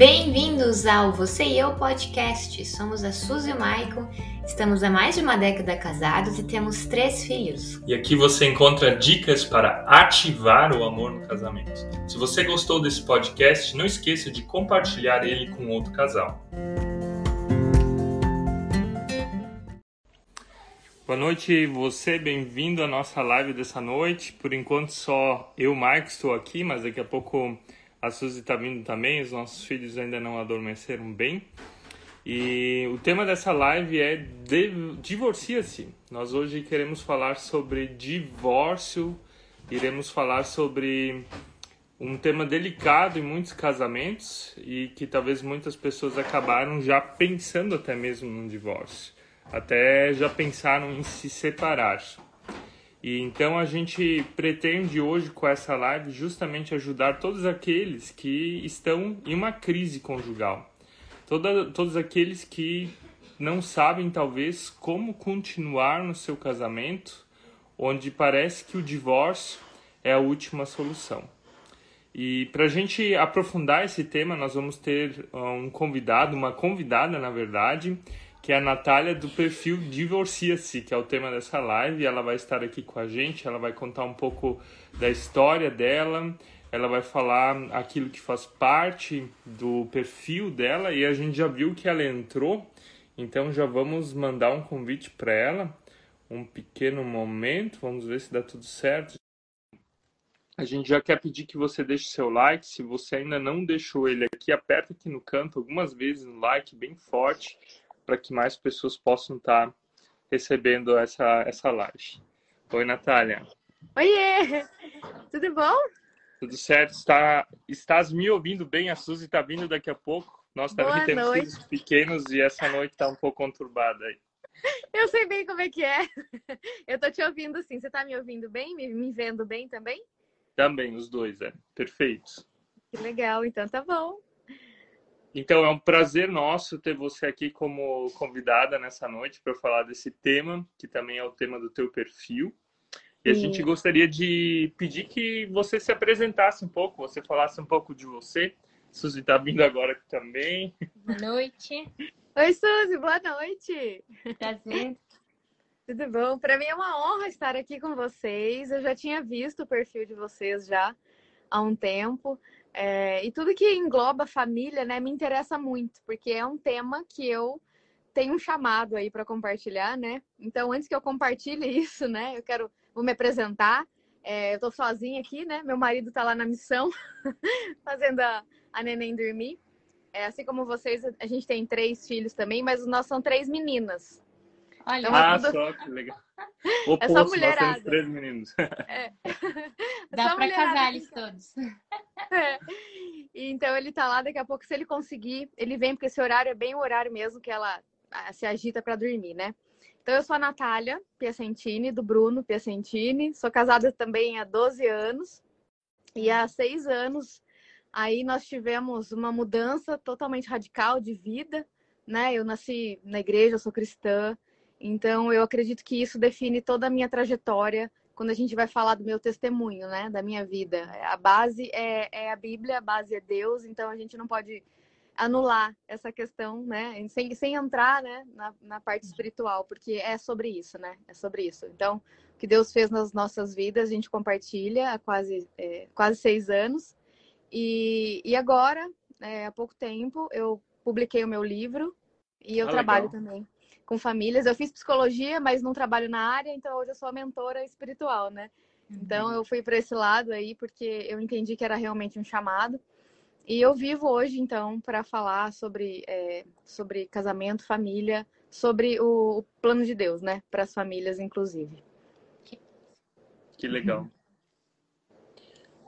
Bem-vindos ao Você e Eu Podcast. Somos a Suzy e o Maicon, estamos há mais de uma década casados e temos três filhos. E aqui você encontra dicas para ativar o amor no casamento. Se você gostou desse podcast, não esqueça de compartilhar ele com outro casal. Boa noite, você, bem-vindo à nossa live dessa noite. Por enquanto só eu, Marco, estou aqui, mas daqui a pouco a Suzy está vindo também, os nossos filhos ainda não adormeceram bem. E o tema dessa live é Divorcia-se. Nós hoje queremos falar sobre divórcio, iremos falar sobre um tema delicado em muitos casamentos e que talvez muitas pessoas acabaram já pensando até mesmo no divórcio, até já pensaram em se separar. E então a gente pretende hoje com essa live justamente ajudar todos aqueles que estão em uma crise conjugal. Toda, todos aqueles que não sabem talvez como continuar no seu casamento, onde parece que o divórcio é a última solução. E para a gente aprofundar esse tema, nós vamos ter um convidado, uma convidada na verdade, que é a Natália do perfil Divorcia-se, que é o tema dessa live. Ela vai estar aqui com a gente, ela vai contar um pouco da história dela, ela vai falar aquilo que faz parte do perfil dela e a gente já viu que ela entrou, então já vamos mandar um convite para ela. Um pequeno momento, vamos ver se dá tudo certo. A gente já quer pedir que você deixe seu like. Se você ainda não deixou ele aqui, aperta aqui no canto algumas vezes um like bem forte para que mais pessoas possam estar tá recebendo essa, essa live. Oi, Natália. Oiê! Tudo bom? Tudo certo. Está, estás me ouvindo bem? A Suzy está vindo daqui a pouco. Nós também temos filhos pequenos e essa noite está um pouco conturbada aí. Eu sei bem como é que é. Eu tô te ouvindo sim. Você está me ouvindo bem? Me, me vendo bem também? Também, os dois, é. Perfeitos. Que legal, então tá bom. Então, é um prazer nosso ter você aqui como convidada nessa noite para falar desse tema, que também é o tema do teu perfil. E a gente gostaria de pedir que você se apresentasse um pouco, você falasse um pouco de você. Suzy está vindo agora aqui também. Boa noite. Oi, Suzy, boa noite. Prazer. Tudo bom? Para mim é uma honra estar aqui com vocês. Eu já tinha visto o perfil de vocês já há um tempo. É, e tudo que engloba família, né, me interessa muito, porque é um tema que eu tenho um chamado aí para compartilhar, né? Então, antes que eu compartilhe isso, né, eu quero vou me apresentar. É, eu estou sozinha aqui, né? Meu marido está lá na missão, fazendo a, a neném dormir. É, assim como vocês, a gente tem três filhos também, mas nós são três meninas. Olha, ah, tudo... só que legal. Oposto, é só mulherada. Nós temos três meninos. É. Dá para casar eles então. todos. É. Então ele tá lá, daqui a pouco, se ele conseguir, ele vem, porque esse horário é bem o horário mesmo que ela se agita para dormir, né? Então eu sou a Natália Piacentini, do Bruno Piacentini. Sou casada também há 12 anos. E há seis anos aí nós tivemos uma mudança totalmente radical de vida, né? Eu nasci na igreja, sou cristã. Então, eu acredito que isso define toda a minha trajetória quando a gente vai falar do meu testemunho, né? Da minha vida. A base é, é a Bíblia, a base é Deus, então a gente não pode anular essa questão, né? Sem, sem entrar né? na, na parte espiritual, porque é sobre isso, né? É sobre isso. Então, o que Deus fez nas nossas vidas, a gente compartilha há quase, é, quase seis anos. E, e agora, é, há pouco tempo, eu publiquei o meu livro e eu ah, trabalho legal. também com famílias. Eu fiz psicologia, mas não trabalho na área, então hoje eu sou a mentora espiritual, né? Então uhum. eu fui para esse lado aí porque eu entendi que era realmente um chamado. E eu vivo hoje, então, para falar sobre, é, sobre casamento, família, sobre o, o plano de Deus, né? Para as famílias, inclusive. Que legal.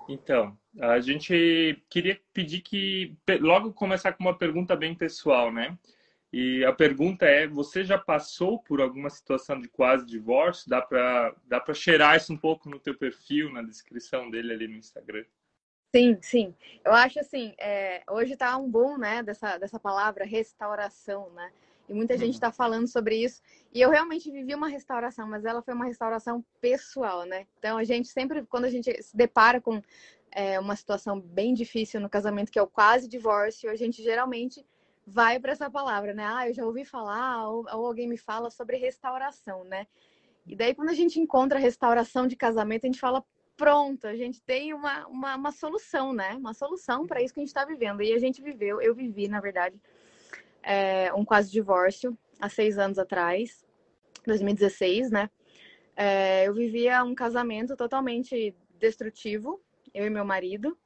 Então, a gente queria pedir que logo começar com uma pergunta bem pessoal, né? E a pergunta é: você já passou por alguma situação de quase divórcio? Dá para dá para cheirar isso um pouco no teu perfil, na descrição dele ali no Instagram? Sim, sim. Eu acho assim, é, hoje tá um boom, né, dessa, dessa palavra restauração, né? E muita gente está falando sobre isso. E eu realmente vivi uma restauração, mas ela foi uma restauração pessoal, né? Então a gente sempre, quando a gente se depara com é, uma situação bem difícil no casamento, que é o quase divórcio, a gente geralmente vai para essa palavra, né? Ah, eu já ouvi falar, ou, ou, alguém me fala sobre restauração, né? E daí, quando a gente encontra restauração de casamento, a gente fala, pronto, a gente tem uma, uma, uma solução, né? Uma solução para isso que a gente está vivendo. E a gente viveu, eu vivi, na verdade, é, um quase divórcio há seis anos atrás, 2016, né? É, eu vivia um casamento totalmente destrutivo, eu e meu marido.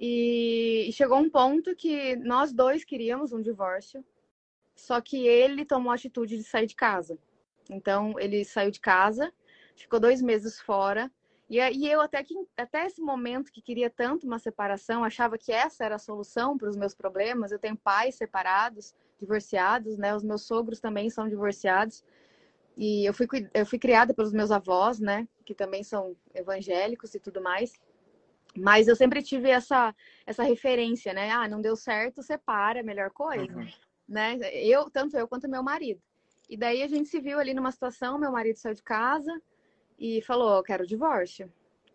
E chegou um ponto que nós dois queríamos um divórcio, só que ele tomou a atitude de sair de casa. Então, ele saiu de casa, ficou dois meses fora. E, eu, até, que, até esse momento que queria tanto uma separação, achava que essa era a solução para os meus problemas. Eu tenho pais separados, divorciados, né? Os meus sogros também são divorciados. E eu fui, eu fui criada pelos meus avós, né? Que também são evangélicos e tudo mais. Mas eu sempre tive essa, essa referência, né? Ah, não deu certo, separa, melhor coisa. Uhum. Né? Eu, tanto eu quanto meu marido. E daí a gente se viu ali numa situação, meu marido saiu de casa e falou, quero divórcio.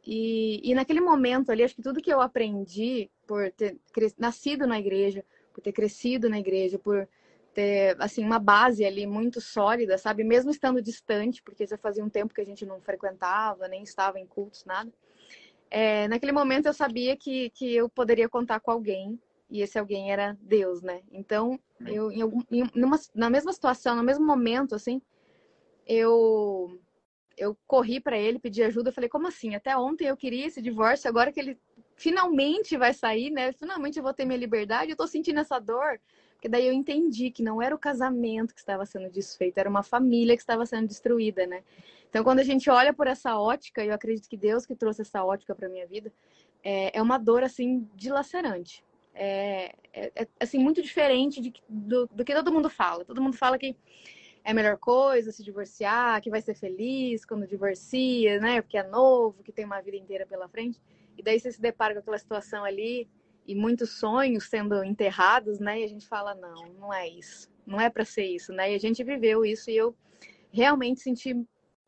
E, e naquele momento ali, acho que tudo que eu aprendi por ter nascido na igreja, por ter crescido na igreja, por ter, assim, uma base ali muito sólida, sabe? Mesmo estando distante, porque já fazia um tempo que a gente não frequentava, nem estava em cultos, nada é, naquele momento eu sabia que, que eu poderia contar com alguém e esse alguém era Deus, né? Então, eu em algum, em, numa, na mesma situação, no mesmo momento, assim, eu eu corri para ele, pedi ajuda, eu falei, como assim? Até ontem eu queria esse divórcio, agora que ele finalmente vai sair, né? Finalmente eu vou ter minha liberdade, eu tô sentindo essa dor. Porque daí eu entendi que não era o casamento que estava sendo desfeito, era uma família que estava sendo destruída, né? Então, quando a gente olha por essa ótica, eu acredito que Deus que trouxe essa ótica para minha vida, é, é, uma dor assim dilacerante. É, é, é assim muito diferente de, do, do que todo mundo fala. Todo mundo fala que é a melhor coisa se divorciar, que vai ser feliz quando divorcia, né? Porque é novo, que tem uma vida inteira pela frente. E daí você se depara com aquela situação ali e muitos sonhos sendo enterrados, né? E a gente fala não, não é isso, não é para ser isso, né? E a gente viveu isso e eu realmente senti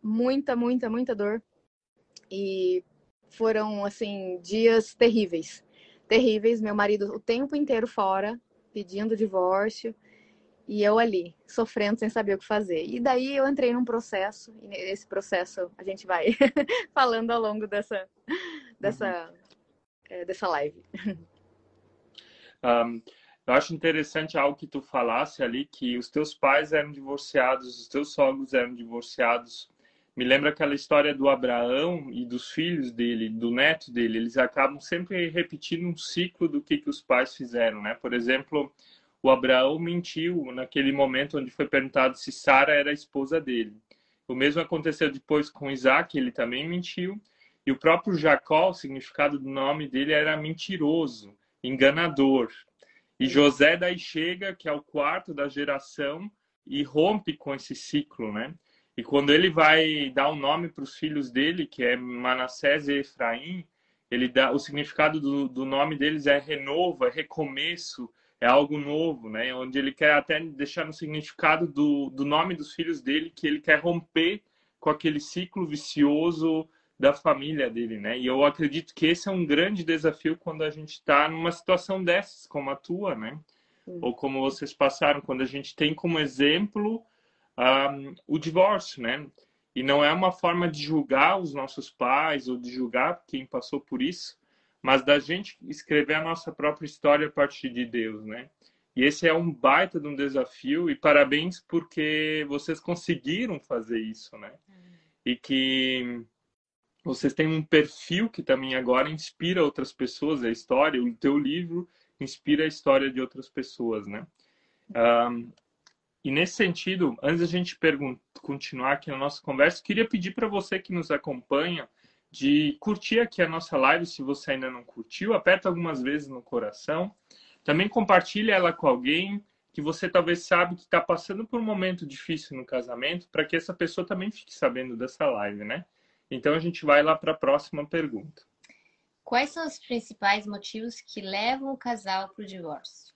muita, muita, muita dor. E foram, assim, dias terríveis. Terríveis. Meu marido o tempo inteiro fora, pedindo divórcio. E eu ali, sofrendo sem saber o que fazer. E daí eu entrei num processo, e nesse processo a gente vai falando ao longo dessa, dessa, uhum. é, dessa live. Um, eu acho interessante algo que tu falasse ali, que os teus pais eram divorciados, os teus sogros eram divorciados, me lembra aquela história do Abraão e dos filhos dele, do neto dele. Eles acabam sempre repetindo um ciclo do que, que os pais fizeram, né? Por exemplo, o Abraão mentiu naquele momento onde foi perguntado se Sara era a esposa dele. O mesmo aconteceu depois com Isaac, ele também mentiu. E o próprio Jacó, o significado do nome dele era mentiroso, enganador. E José daí chega, que é o quarto da geração, e rompe com esse ciclo, né? E quando ele vai dar o um nome para os filhos dele, que é Manassés e Efraim, ele dá o significado do, do nome deles é renovo, é recomeço, é algo novo, né? Onde ele quer até deixar no significado do, do nome dos filhos dele que ele quer romper com aquele ciclo vicioso da família dele, né? E eu acredito que esse é um grande desafio quando a gente está numa situação dessas, como a tua, né? Sim. Ou como vocês passaram, quando a gente tem como exemplo um, o divórcio, né? E não é uma forma de julgar os nossos pais ou de julgar quem passou por isso, mas da gente escrever a nossa própria história a partir de Deus, né? E esse é um baita de um desafio e parabéns porque vocês conseguiram fazer isso, né? E que vocês têm um perfil que também agora inspira outras pessoas, a história, o teu livro inspira a história de outras pessoas, né? Um, e nesse sentido, antes da gente continuar aqui na nossa conversa, queria pedir para você que nos acompanha de curtir aqui a nossa live, se você ainda não curtiu, aperta algumas vezes no coração. Também compartilhe ela com alguém que você talvez sabe que está passando por um momento difícil no casamento, para que essa pessoa também fique sabendo dessa live, né? Então a gente vai lá para a próxima pergunta. Quais são os principais motivos que levam o casal para o divórcio?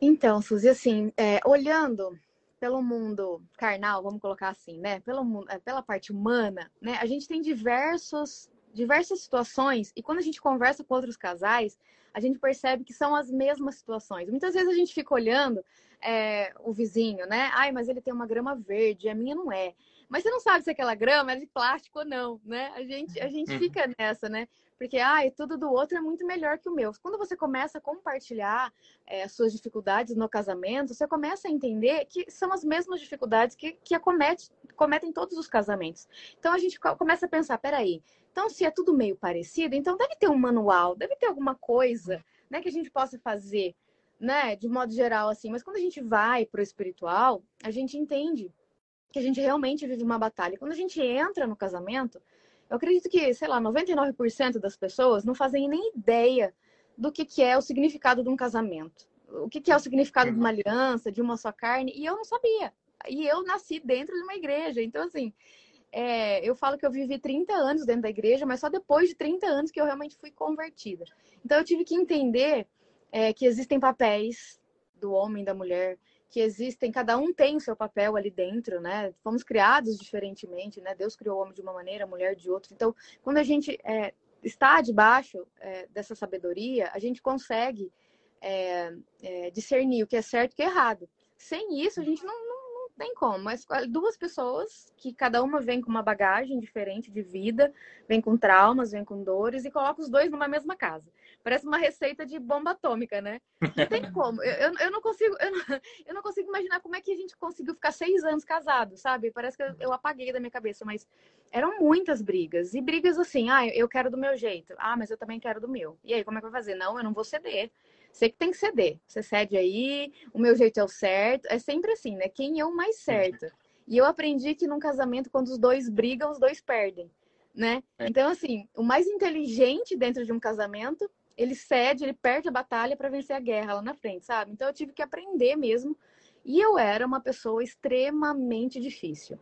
Então, Suzy, assim, é, olhando pelo mundo carnal, vamos colocar assim, né? Pelo mundo, é, pela parte humana, né? A gente tem diversos, diversas situações e quando a gente conversa com outros casais, a gente percebe que são as mesmas situações. Muitas vezes a gente fica olhando é, o vizinho, né? Ai, mas ele tem uma grama verde, a minha não é. Mas você não sabe se aquela grama é de plástico ou não, né? A gente, a gente uhum. fica nessa, né? Porque, ai, tudo do outro é muito melhor que o meu. Quando você começa a compartilhar é, suas dificuldades no casamento, você começa a entender que são as mesmas dificuldades que, que acomete, cometem todos os casamentos. Então a gente começa a pensar, peraí, então se é tudo meio parecido, então deve ter um manual, deve ter alguma coisa né, que a gente possa fazer, né, de modo geral, assim. Mas quando a gente vai para o espiritual, a gente entende que a gente realmente vive uma batalha. Quando a gente entra no casamento, eu acredito que, sei lá, 99% das pessoas não fazem nem ideia do que, que é o significado de um casamento. O que, que é o significado de uma aliança, de uma só carne. E eu não sabia. E eu nasci dentro de uma igreja. Então, assim, é, eu falo que eu vivi 30 anos dentro da igreja, mas só depois de 30 anos que eu realmente fui convertida. Então, eu tive que entender é, que existem papéis do homem e da mulher, que existem, cada um tem o seu papel ali dentro, né? Fomos criados diferentemente, né? Deus criou o homem de uma maneira, a mulher de outra. Então, quando a gente é, está debaixo é, dessa sabedoria, a gente consegue é, é discernir o que é certo e o que é errado. Sem isso, a gente não, não tem como, mas duas pessoas que cada uma vem com uma bagagem diferente de vida, vem com traumas, vem com dores e coloca os dois numa mesma casa. Parece uma receita de bomba atômica, né? Não tem como. Eu, eu, eu não consigo, eu não, eu não, consigo imaginar como é que a gente conseguiu ficar seis anos casado, sabe? Parece que eu, eu apaguei da minha cabeça, mas eram muitas brigas. E brigas assim, ah, eu quero do meu jeito. Ah, mas eu também quero do meu. E aí, como é que vai fazer? Não, eu não vou ceder. Você que tem que ceder. Você cede aí, o meu jeito é o certo. É sempre assim, né? Quem é o mais certo? E eu aprendi que num casamento, quando os dois brigam, os dois perdem, né? É. Então, assim, o mais inteligente dentro de um casamento, ele cede, ele perde a batalha para vencer a guerra lá na frente, sabe? Então, eu tive que aprender mesmo. E eu era uma pessoa extremamente difícil.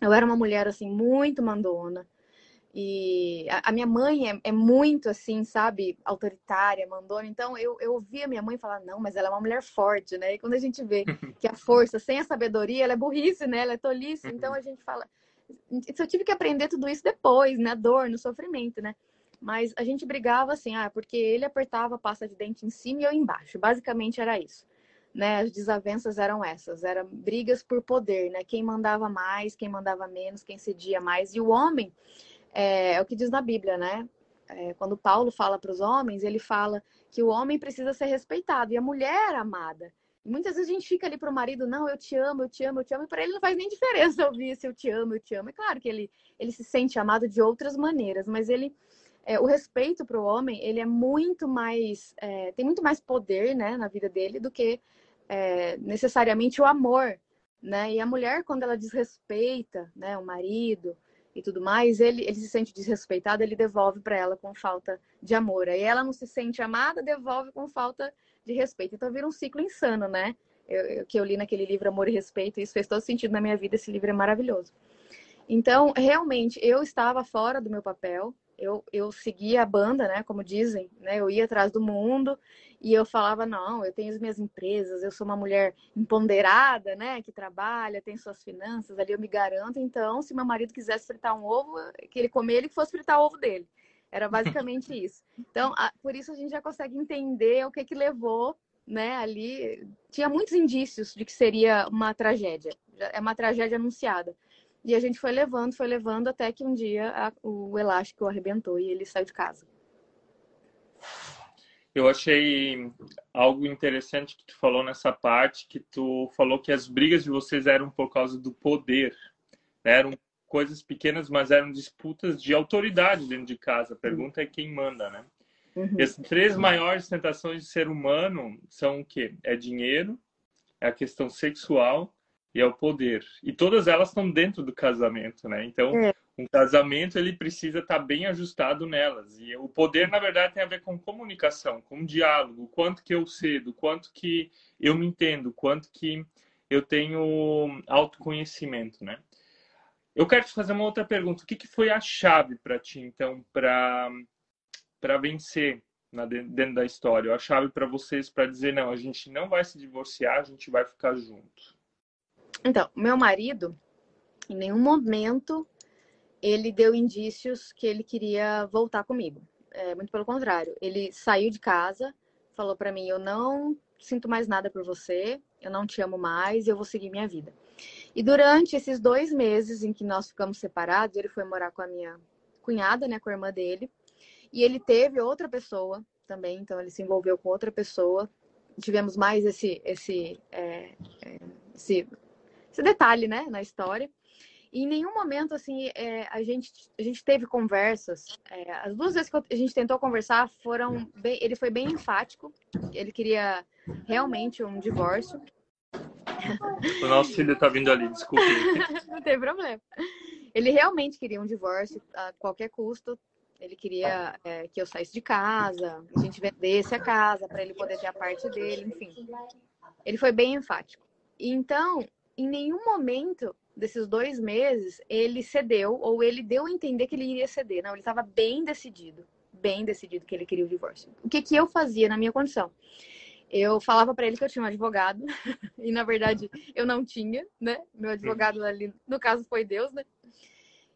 Eu era uma mulher, assim, muito mandona. E a, minha mãe é, é, muito assim, sabe, autoritária, mandona. Então eu, eu ouvia minha mãe falar, não, mas ela é uma mulher forte, né? E quando a gente vê que a força sem a sabedoria, ela é burrice, né? Ela é tolice. Então a gente fala. Eu tive que aprender tudo isso depois, na né? dor, no sofrimento, né? Mas a gente brigava assim, ah, porque ele apertava a pasta de dente em cima e eu embaixo. Basicamente era isso. Né, as desavenças eram essas, eram brigas por poder, né? Quem mandava mais, quem mandava menos, quem cedia mais. E o homem, é, é o que diz na Bíblia, né? É, quando Paulo fala para os homens, ele fala que o homem precisa ser respeitado e a mulher amada. Muitas vezes a gente fica ali para o marido, não, eu te amo, eu te amo, eu te amo, e para ele não faz nem diferença ouvir se eu te amo, eu te amo. É claro que ele, ele se sente amado de outras maneiras, mas ele, é, o respeito para o homem, ele é muito mais, é, tem muito mais poder, né, na vida dele do que é, necessariamente o amor, né? E a mulher, quando ela desrespeita, né, o marido, e tudo mais, ele, ele se sente desrespeitado, ele devolve para ela com falta de amor. Aí ela não se sente amada, devolve com falta de respeito. Então vira um ciclo insano, né? Eu, eu, que eu li naquele livro Amor e Respeito, e isso fez todo sentido na minha vida, esse livro é maravilhoso. Então, realmente, eu estava fora do meu papel, eu, eu seguia a banda, né? Como dizem, né? Eu ia atrás do mundo e eu falava, não, eu tenho as minhas empresas, eu sou uma mulher empoderada, né? Que trabalha, tem suas finanças, ali eu me garanto. Então, se meu marido quisesse fritar um ovo, que ele comer, ele fosse fritar o ovo dele. Era basicamente isso. Então, a, por isso a gente já consegue entender o que que levou, né? Ali tinha muitos indícios de que seria uma tragédia. É uma tragédia anunciada. E a gente foi levando, foi levando até que um dia a, o elástico arrebentou e ele saiu de casa. Eu achei algo interessante que tu falou nessa parte, que tu falou que as brigas de vocês eram por causa do poder. Né? Eram coisas pequenas, mas eram disputas de autoridade dentro de casa. A pergunta é quem manda, né? Uhum. E as três maiores tentações de ser humano são o quê? É dinheiro, é a questão sexual e é o poder. E todas elas estão dentro do casamento, né? Então, é. um casamento ele precisa estar tá bem ajustado nelas. E o poder, na verdade, tem a ver com comunicação, com diálogo, quanto que eu cedo, quanto que eu me entendo, quanto que eu tenho autoconhecimento, né? Eu quero te fazer uma outra pergunta. O que, que foi a chave para ti, então, para para vencer na, dentro da história? A chave para vocês para dizer, não, a gente não vai se divorciar, a gente vai ficar junto. Então, meu marido, em nenhum momento, ele deu indícios que ele queria voltar comigo. É, muito pelo contrário. Ele saiu de casa, falou para mim: Eu não sinto mais nada por você, eu não te amo mais, eu vou seguir minha vida. E durante esses dois meses em que nós ficamos separados, ele foi morar com a minha cunhada, né, com a irmã dele. E ele teve outra pessoa também, então ele se envolveu com outra pessoa. Tivemos mais esse, esse, é, é, esse, esse detalhe, né, na história. E em nenhum momento, assim, é, a, gente, a gente teve conversas. É, as duas vezes que a gente tentou conversar foram bem, ele foi bem enfático. Ele queria realmente um divórcio. O nosso filho tá vindo ali, desculpe. Não tem problema. Ele realmente queria um divórcio a qualquer custo. Ele queria é, que eu saísse de casa, a gente vendesse a casa para ele poder ter a parte dele, enfim. Ele foi bem enfático. Então, em nenhum momento desses dois meses ele cedeu ou ele deu a entender que ele iria ceder. Não, ele estava bem decidido, bem decidido que ele queria o divórcio. O que, que eu fazia na minha condição? Eu falava para ele que eu tinha um advogado e na verdade eu não tinha, né? Meu advogado ali, no caso foi Deus, né?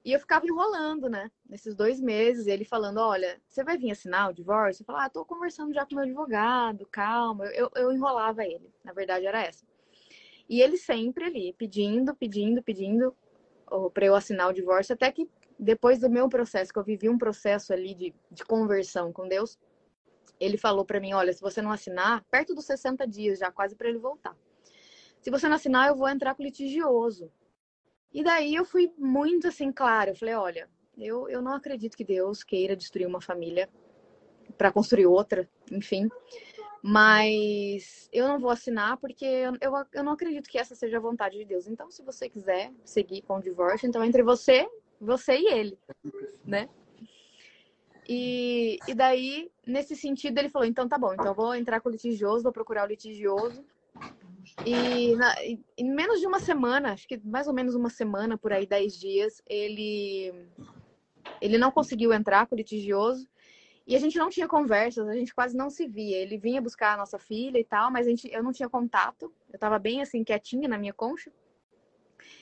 E eu ficava enrolando, né? Nesses dois meses, ele falando: Olha, você vai vir assinar o divórcio? Eu falava: Ah, tô conversando já com meu advogado, calma. Eu, eu enrolava ele. Na verdade, era essa. E ele sempre ali, pedindo, pedindo, pedindo para eu assinar o divórcio, até que depois do meu processo, que eu vivi um processo ali de, de conversão com Deus, ele falou para mim: Olha, se você não assinar, perto dos 60 dias já, quase para ele voltar. Se você não assinar, eu vou entrar com litigioso. E daí eu fui muito assim, claro. Eu falei: olha, eu, eu não acredito que Deus queira destruir uma família para construir outra, enfim. Mas eu não vou assinar porque eu, eu, não acredito que essa seja a vontade de Deus. Então, se você quiser seguir com o divórcio, então entre você, você e ele, né? E, e daí, nesse sentido, ele falou: então tá bom, então vou entrar com o litigioso, vou procurar o litigioso e, na, em menos de uma semana, acho que mais ou menos uma semana, por aí, dez dias, ele, ele não conseguiu entrar com o litigioso. E a gente não tinha conversas, a gente quase não se via. Ele vinha buscar a nossa filha e tal, mas a gente, eu não tinha contato. Eu tava bem assim, quietinha na minha concha.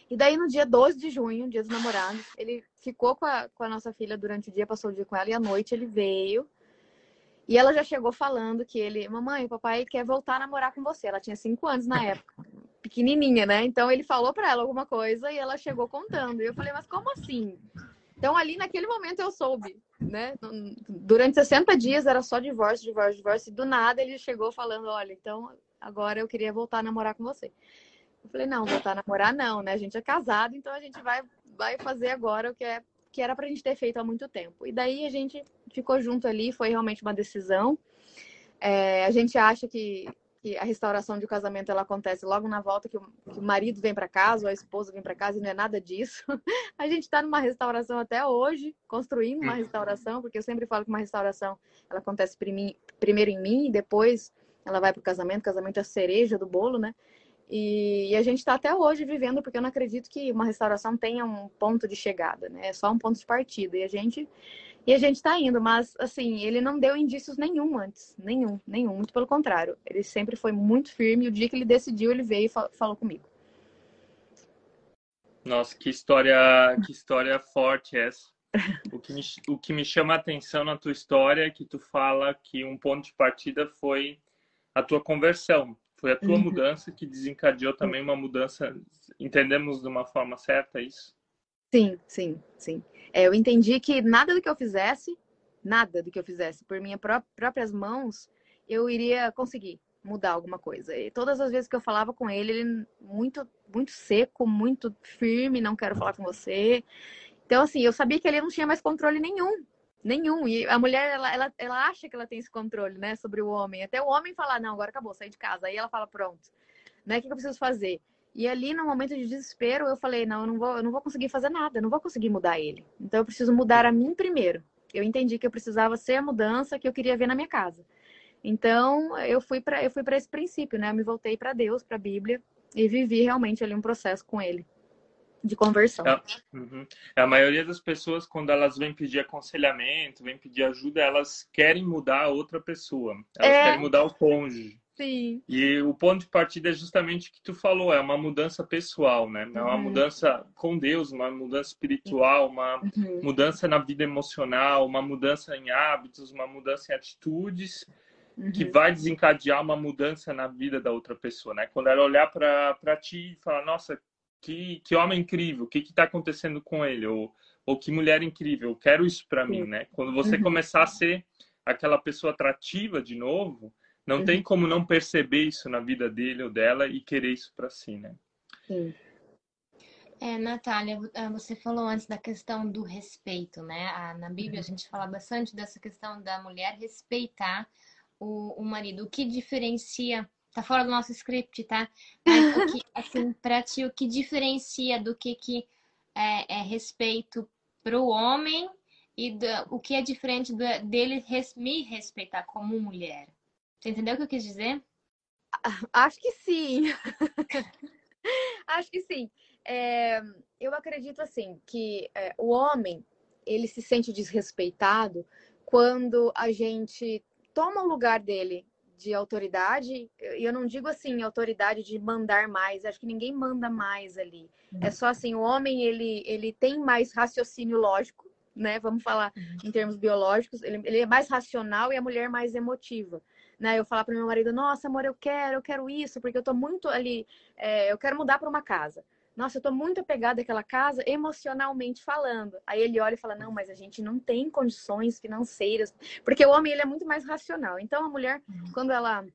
E daí, no dia 12 de junho, dia dos namorados, ele ficou com a, com a nossa filha durante o dia, passou o dia com ela, e à noite ele veio e ela já chegou falando que ele, mamãe, papai quer voltar a namorar com você. Ela tinha cinco anos na época, pequenininha, né? Então ele falou para ela alguma coisa e ela chegou contando. E eu falei, mas como assim? Então ali naquele momento eu soube, né? Durante 60 dias era só divórcio, divórcio, divórcio. E do nada ele chegou falando, olha, então agora eu queria voltar a namorar com você. Eu falei, não, voltar a namorar não, né? A gente é casado, então a gente vai, vai fazer agora o que é que era pra gente ter feito há muito tempo. E daí a gente ficou junto ali, foi realmente uma decisão. É, a gente acha que, que, a restauração de um casamento ela acontece logo na volta que o, que o marido vem para casa ou a esposa vem para casa e não é nada disso. A gente está numa restauração até hoje, construindo uma restauração, porque eu sempre falo que uma restauração ela acontece primeiro em mim e depois ela vai para o casamento. O casamento é a cereja do bolo, né? E, e a gente está até hoje vivendo, porque eu não acredito que uma restauração tenha um ponto de chegada, né? É só um ponto de partida. E a gente e a gente está indo, mas assim, ele não deu indícios nenhum antes, nenhum, nenhum, muito pelo contrário. Ele sempre foi muito firme. E o dia que ele decidiu, ele veio e falou comigo. Nossa, que história, que história forte essa. O que, me, o que me chama a atenção na tua história é que tu fala que um ponto de partida foi a tua conversão. Foi a tua uhum. mudança que desencadeou também uma mudança. Entendemos de uma forma certa isso? Sim, sim, sim. É, eu entendi que nada do que eu fizesse, nada do que eu fizesse por minhas pró próprias mãos, eu iria conseguir mudar alguma coisa. E todas as vezes que eu falava com ele, ele muito, muito seco, muito firme, não quero falar com você. Então, assim, eu sabia que ele não tinha mais controle nenhum Nenhum. E a mulher, ela, ela, ela acha que ela tem esse controle, né, sobre o homem. Até o homem falar, não, agora acabou, sair de casa. Aí ela fala, pronto, né, o que eu preciso fazer? E ali, no momento de desespero, eu falei, não, eu não vou, eu não vou conseguir fazer nada, eu não vou conseguir mudar ele. Então, eu preciso mudar a mim primeiro. Eu entendi que eu precisava ser a mudança que eu queria ver na minha casa. Então, eu fui para eu fui para esse princípio, né? Eu me voltei para Deus, para a Bíblia e vivi realmente ali um processo com ele. de conversão. É, uhum. É, a maioria das pessoas, quando elas vêm pedir aconselhamento, vêm pedir ajuda, elas querem mudar a outra pessoa. Elas é... querem mudar o cônjuge. Sim. E o ponto de partida é justamente o que tu falou, é uma mudança pessoal, né? É uma uhum. mudança com Deus, uma mudança espiritual, uma uhum. mudança na vida emocional, uma mudança em hábitos, uma mudança em atitudes uhum. que vai desencadear uma mudança na vida da outra pessoa, né? Quando ela olhar para ti e falar, nossa, que, que homem incrível, o que está acontecendo com ele? Ou, ou que mulher incrível, eu quero isso para mim, né? Quando você uhum. começar a ser aquela pessoa atrativa de novo, não uhum. tem como não perceber isso na vida dele ou dela e querer isso para si, né? Sim. É, Natália, ah, você falou antes da questão do respeito, né? Na Bíblia a uhum. gente fala bastante dessa questão da mulher respeitar o, o marido. O que diferencia tá fora do nosso script, tá? Mas o que, assim, pra ti, o que diferencia do que, que é, é respeito pro homem e do, o que é diferente do, dele res, me respeitar como mulher? Você entendeu o que eu quis dizer? Acho que sim. Acho que sim. É, eu acredito assim que é, o homem ele se sente desrespeitado quando a gente toma o lugar dele de autoridade, e eu não digo assim, autoridade de mandar mais, acho que ninguém manda mais ali. Uhum. É só assim, o homem, ele, ele tem mais raciocínio lógico, né? Vamos falar uhum. em termos biológicos, ele, ele é mais racional e a mulher mais emotiva. Né, eu falar para meu marido, nossa, amor, eu quero, eu quero isso, porque eu tô muito ali, é, eu quero mudar para uma casa nossa, eu tô muito apegada àquela casa emocionalmente falando. Aí ele olha e fala: "Não, mas a gente não tem condições financeiras", porque o homem ele é muito mais racional. Então a mulher, uhum. quando ela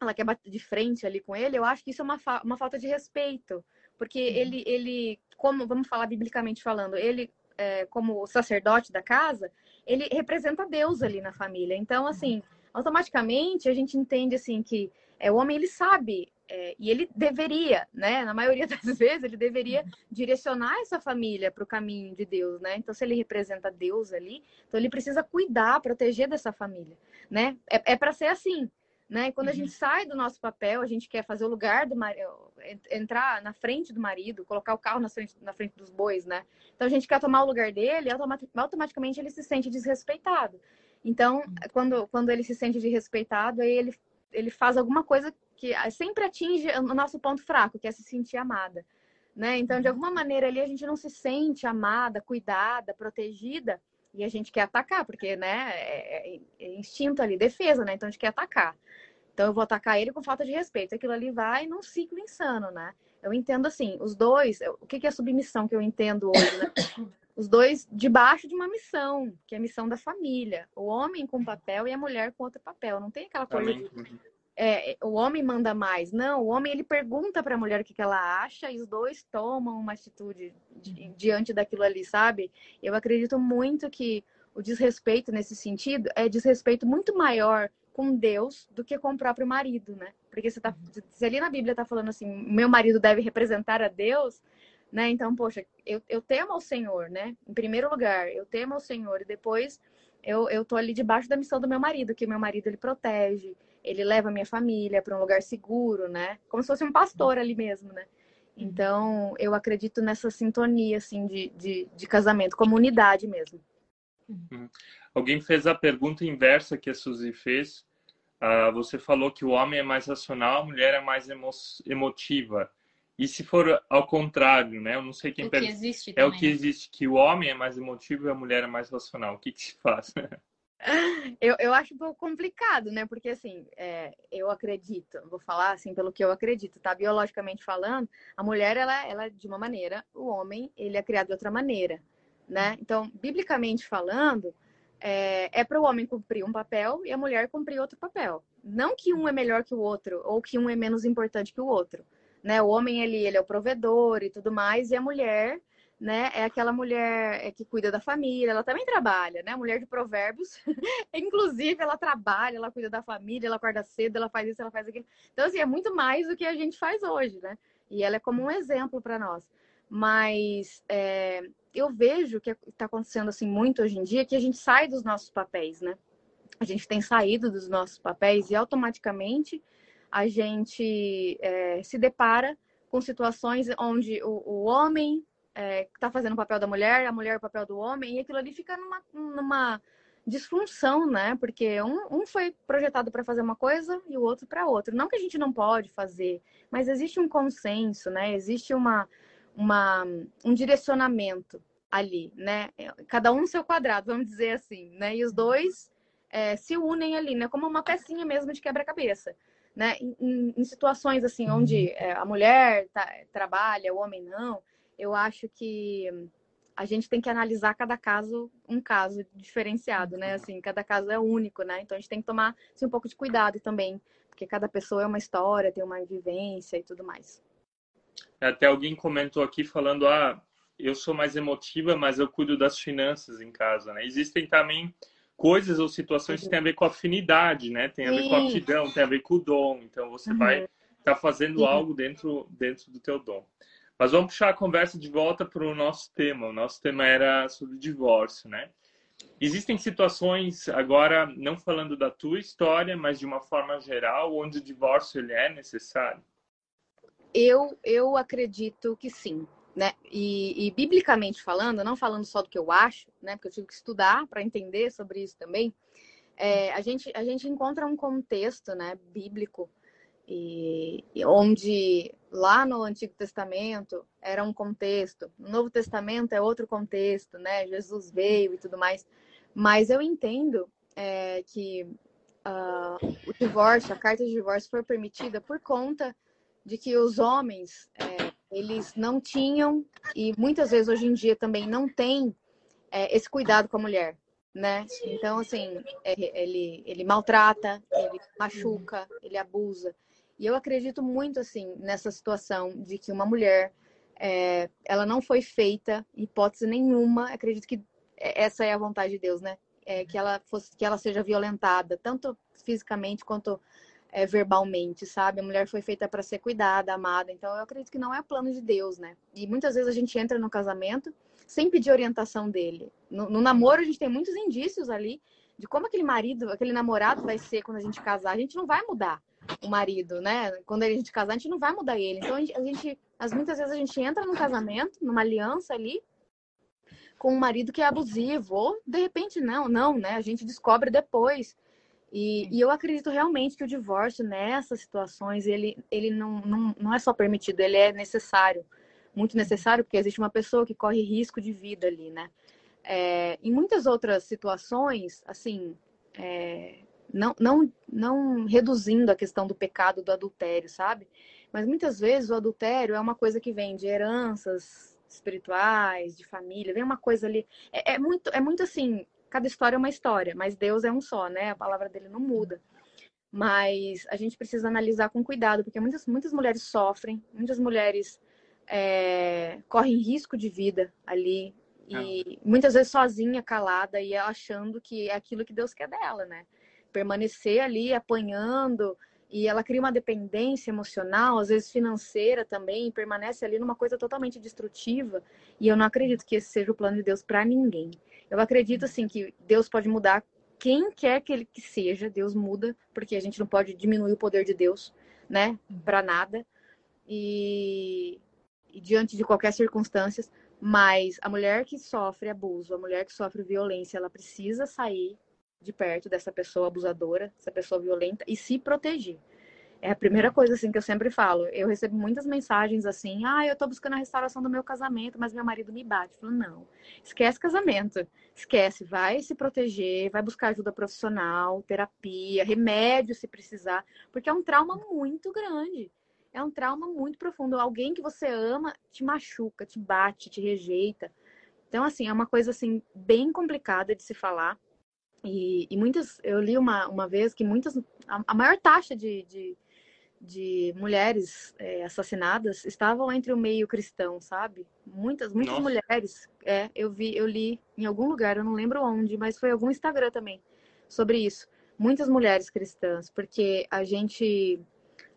ela quer bater de frente ali com ele, eu acho que isso é uma, fa uma falta de respeito, porque uhum. ele ele como vamos falar biblicamente falando, ele é, como sacerdote da casa, ele representa Deus ali na família. Então assim, automaticamente a gente entende assim que é, o homem ele sabe é, e ele deveria, né? Na maioria das vezes, ele deveria direcionar essa família para o caminho de Deus, né? Então, se ele representa Deus ali, então ele precisa cuidar, proteger dessa família, né? É, é para ser assim, né? E quando a gente uhum. sai do nosso papel, a gente quer fazer o lugar do marido, entrar na frente do marido, colocar o carro na frente, na frente dos bois, né? Então, a gente quer tomar o lugar dele, automaticamente ele se sente desrespeitado. Então, uhum. quando, quando ele se sente desrespeitado, aí ele ele faz alguma coisa que sempre atinge o nosso ponto fraco, que é se sentir amada. Né? Então, de uhum. alguma maneira ali a gente não se sente amada, cuidada, protegida, e a gente quer atacar, porque né, é, é, é instinto ali, defesa, né? Então a gente quer atacar. Então eu vou atacar ele com falta de respeito. Aquilo ali vai num ciclo insano, né? Eu entendo assim, os dois, o que é submissão que eu entendo hoje, né? Os dois debaixo de uma missão, que é a missão da família. O homem com um papel e a mulher com outro papel. Não tem aquela coisa de é, o homem manda mais. Não, o homem ele pergunta para a mulher o que, que, ela acha e os dois tomam uma atitude di diante daquilo ali, sabe? Eu acredito muito que o desrespeito nesse sentido é desrespeito muito maior com Deus do que com o próprio marido, né? Porque você tá, se ali na Bíblia tá falando assim, meu marido deve representar a Deus, né? Então, poxa, eu, eu temo ao Senhor, né? Em primeiro lugar, eu temo ao Senhor e depois eu, eu tô ali debaixo da missão do meu marido, que meu marido ele protege, ele leva a minha família para um lugar seguro, né? Como se fosse um pastor ali mesmo, né? Então, eu acredito nessa sintonia, assim, de, de, de casamento, comunidade mesmo. Uhum. Alguém fez a pergunta inversa que a Suzy fez. Uh, você falou que o homem é mais racional, a mulher é mais emo emotiva. E se for ao contrário, né? Eu não sei quem... O que existe é também. o que existe, que o homem é mais emotivo e a mulher é mais racional. O que, que se faz? Eu, eu acho um pouco complicado, né? Porque, assim, é, eu acredito, vou falar assim pelo que eu acredito, tá? Biologicamente falando, a mulher, ela, ela é de uma maneira, o homem, ele é criado de outra maneira, né? Então, biblicamente falando, é, é para o homem cumprir um papel e a mulher cumprir outro papel. Não que um é melhor que o outro, ou que um é menos importante que o outro, né? O homem, ele, ele é o provedor e tudo mais, e a mulher né? É aquela mulher é, que cuida da família, ela também trabalha, né? Mulher de provérbios. Inclusive, ela trabalha, ela cuida da família, ela acorda cedo, ela faz isso, ela faz aquilo. Então, assim, é muito mais do que a gente faz hoje, né? E ela é como um exemplo para nós. Mas é, eu vejo que está acontecendo assim muito hoje em dia que a gente sai dos nossos papéis, né? A gente tem saído dos nossos papéis e automaticamente a gente é, se depara com situações onde o, o homem é, tá fazendo o papel da mulher, a mulher o papel do homem, e aquilo ali fica numa, numa disfunção, né? Porque um, um foi projetado para fazer uma coisa e o outro para outra. Não que a gente não pode fazer, mas existe um consenso, né? Existe uma, uma, um direcionamento ali, né? Cada um no seu quadrado, vamos dizer assim, né? E os dois é, se unem ali, né? Como uma pecinha mesmo de quebra-cabeça, né? Em, em, situações assim, onde é, a mulher tá, trabalha, o homem não, eu acho que a gente tem que analisar cada caso um caso diferenciado, né? Assim, cada caso é único, né? Então a gente tem que tomar assim, um pouco de cuidado também, porque cada pessoa é uma história, tem uma vivência e tudo mais. Até alguém comentou aqui falando, ah, eu sou mais emotiva, mas eu cuido das finanças em casa, né? Existem também coisas ou situações que têm a ver com afinidade, né? Tem a ver com aptidão, tem a ver com o dom. Então você uhum. vai estar tá fazendo uhum. algo dentro dentro do teu dom. Mas vamos puxar a conversa de volta para o nosso tema. O nosso tema era sobre divórcio, né? Existem situações, agora, não falando da tua história, mas de uma forma geral, onde o divórcio ele é necessário? Eu, eu acredito que sim né? E, e, biblicamente falando, não falando só do que eu acho, né? Porque eu tive que estudar para entender sobre isso também. É, a gente a gente encontra um contexto, né? Bíblico e, e, onde lá no Antigo Testamento era um contexto, no Novo Testamento é outro contexto, né? Jesus veio e tudo mais. Mas eu entendo é, que uh, o divórcio, a carta de divórcio foi permitida por conta de que os homens é, eles não tinham e muitas vezes hoje em dia também não tem é, esse cuidado com a mulher, né? Então assim é, ele ele maltrata, ele machuca, ele abusa. E eu acredito muito assim nessa situação de que uma mulher é, ela não foi feita, hipótese nenhuma. Acredito que essa é a vontade de Deus, né? É, que ela fosse, que ela seja violentada, tanto fisicamente quanto é, verbalmente, sabe? A mulher foi feita para ser cuidada, amada. Então eu acredito que não é plano de Deus, né? E muitas vezes a gente entra no casamento sem pedir orientação dele. No, no namoro a gente tem muitos indícios ali de como aquele marido, aquele namorado vai ser quando a gente casar. A gente não vai mudar o marido, né? Quando a gente casar, a gente não vai mudar ele. Então a gente, as muitas vezes a gente entra num casamento, numa aliança ali com um marido que é abusivo, ou de repente não, não, né? A gente descobre depois e, e, eu acredito realmente que o divórcio nessas situações ele, ele não, não, não é só permitido, ele é necessário, muito necessário, porque existe uma pessoa que corre risco de vida ali, né? É, em muitas outras situações, assim, é, não, não, não reduzindo a questão do pecado do adultério, sabe? Mas muitas vezes o adultério é uma coisa que vem de heranças espirituais, de família, vem uma coisa ali. É, é muito, é muito assim, cada história é uma história, mas Deus é um só, né? A palavra dele não muda. Mas a gente precisa analisar com cuidado, porque muitas, muitas mulheres sofrem, muitas mulheres é, correm risco de vida ali, e é. muitas vezes sozinha, calada, e achando que é aquilo que Deus quer dela, né? Permanecer ali apanhando, e ela cria uma dependência emocional, às vezes financeira também, e permanece ali numa coisa totalmente destrutiva. E eu não acredito que esse seja o plano de Deus para ninguém. Eu acredito assim que Deus pode mudar quem quer que ele que seja, Deus muda, porque a gente não pode diminuir o poder de Deus, né, para nada. E, e diante de qualquer circunstância, mas a mulher que sofre abuso, a mulher que sofre violência, ela precisa sair de perto dessa pessoa abusadora, dessa pessoa violenta e se proteger. É a primeira coisa assim que eu sempre falo. Eu recebo muitas mensagens assim: "Ah, eu tô buscando a restauração do meu casamento, mas meu marido me bate". Eu falo: "Não. Esquece casamento. Esquece, vai se proteger, vai buscar ajuda profissional, terapia, remédio se precisar, porque é um trauma muito grande. É um trauma muito profundo. Alguém que você ama te machuca, te bate, te rejeita. Então, assim, é uma coisa assim bem complicada de se falar. E, e muitas, eu li uma, uma vez que muitas, a, a maior taxa de, de de mulheres é, assassinadas estavam entre o meio cristão, sabe? Muitas, muitas Nossa. mulheres. É, eu vi, eu li em algum lugar, eu não lembro onde, mas foi algum Instagram também sobre isso. Muitas mulheres cristãs, porque a gente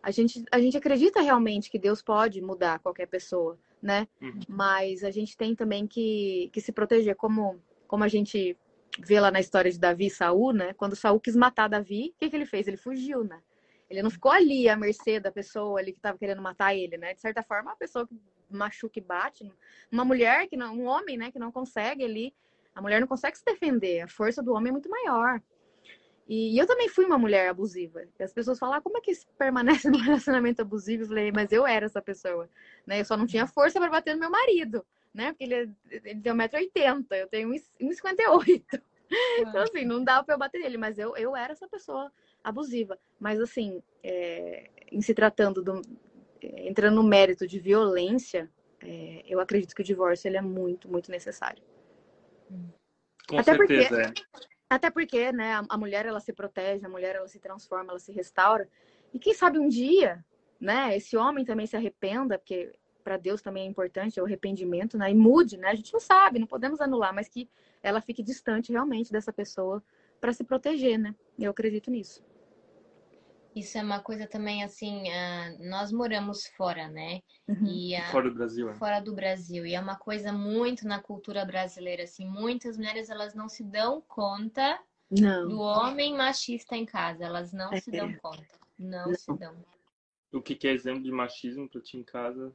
a gente a gente acredita realmente que Deus pode mudar qualquer pessoa, né? Uhum. Mas a gente tem também que, que se proteger, como como a gente vê lá na história de Davi e Saul, né? Quando Saul quis matar Davi, o que, que ele fez? Ele fugiu, né? Ele não ficou ali à mercê da pessoa ali que estava querendo matar ele, né? De certa forma, a pessoa que machuca e bate. Uma mulher que não, um homem, né, que não consegue ali, a mulher não consegue se defender, a força do homem é muito maior. E eu também fui uma mulher abusiva. E as pessoas falam, ah, como é que permanece num relacionamento abusivo? Eu falei, mas eu era essa pessoa, né? Eu só não tinha força para bater no meu marido, né? Porque ele, ele tem 1,80m, eu tenho 1,58m. Então, assim, não dava pra eu bater nele, mas eu, eu era essa pessoa abusiva. Mas, assim, é, em se tratando, do, entrando no mérito de violência, é, eu acredito que o divórcio ele é muito, muito necessário. Com até certeza, porque, é. Até porque, né, a, a mulher, ela se protege, a mulher, ela se transforma, ela se restaura. E quem sabe um dia, né, esse homem também se arrependa, porque para Deus também é importante é o arrependimento, né? E mude, né? A gente não sabe, não podemos anular, mas que ela fique distante realmente dessa pessoa para se proteger, né? Eu acredito nisso. Isso é uma coisa também assim, uh, nós moramos fora, né? Uhum. E, uh, fora do Brasil. É. Fora do Brasil. E é uma coisa muito na cultura brasileira, assim, muitas mulheres elas não se dão conta não. do homem machista em casa, elas não é. se dão conta. Não, não, se dão. O que, que é exemplo de machismo para ti em casa?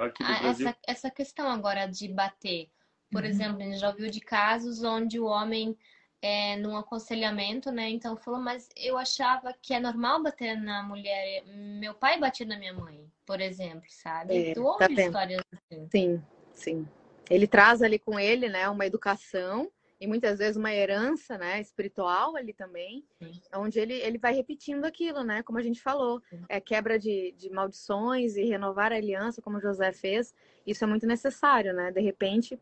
Aqui do ah, Brasil? Essa, essa questão agora de bater. Por uhum. exemplo, a gente já ouviu de casos onde o homem, é, num aconselhamento, né? Então falou, mas eu achava que é normal bater na mulher. Meu pai batia na minha mãe, por exemplo, sabe? É, tu ouve tá histórias assim. Sim, sim. Ele traz ali com ele, né, uma educação e muitas vezes uma herança, né, espiritual ali também, Sim. onde ele, ele vai repetindo aquilo, né, como a gente falou, é quebra de, de maldições e renovar a aliança, como José fez, isso é muito necessário, né, de repente,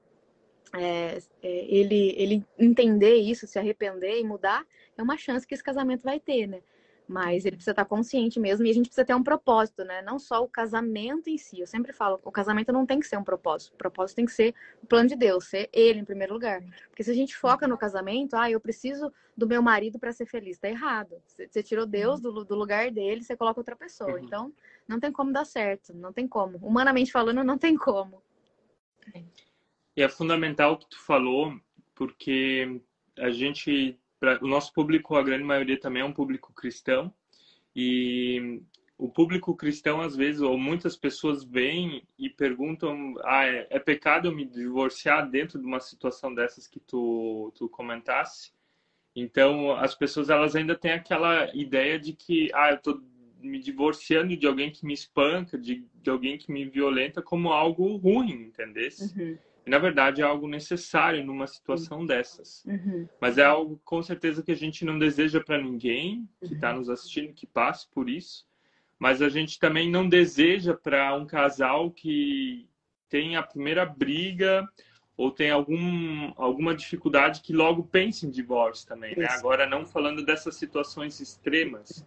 é, é, ele, ele entender isso, se arrepender e mudar, é uma chance que esse casamento vai ter, né, mas ele precisa estar consciente mesmo e a gente precisa ter um propósito, né? Não só o casamento em si. Eu sempre falo, o casamento não tem que ser um propósito. O propósito tem que ser o plano de Deus, ser ele em primeiro lugar. Porque se a gente foca no casamento, ah, eu preciso do meu marido para ser feliz, tá errado. Você tirou Deus do, do lugar dele, você coloca outra pessoa. Uhum. Então, não tem como dar certo, não tem como. Humanamente falando, não tem como. E é fundamental o que tu falou, porque a gente pra, o nosso público, a grande maioria também é um público cristão. E o público cristão, às vezes, ou muitas pessoas vêm e perguntam: ah, é, é pecado eu me divorciar dentro de uma situação dessas que tu, tu comentasse? Então, as pessoas elas ainda têm aquela ideia de que, ah, eu tô me divorciando de alguém que me espanca, de, de alguém que me violenta, como algo ruim, entendesse? Uhum. E, na verdade, é algo necessário numa situação uhum. dessas. Uhum. Mas é algo, com certeza, que a gente não deseja para ninguém que está uhum. nos assistindo, que passe por isso. Mas a gente também não deseja para um casal que tem a primeira briga ou tem algum, alguma dificuldade que logo pense em divórcio também. Né? Agora, não falando dessas situações extremas.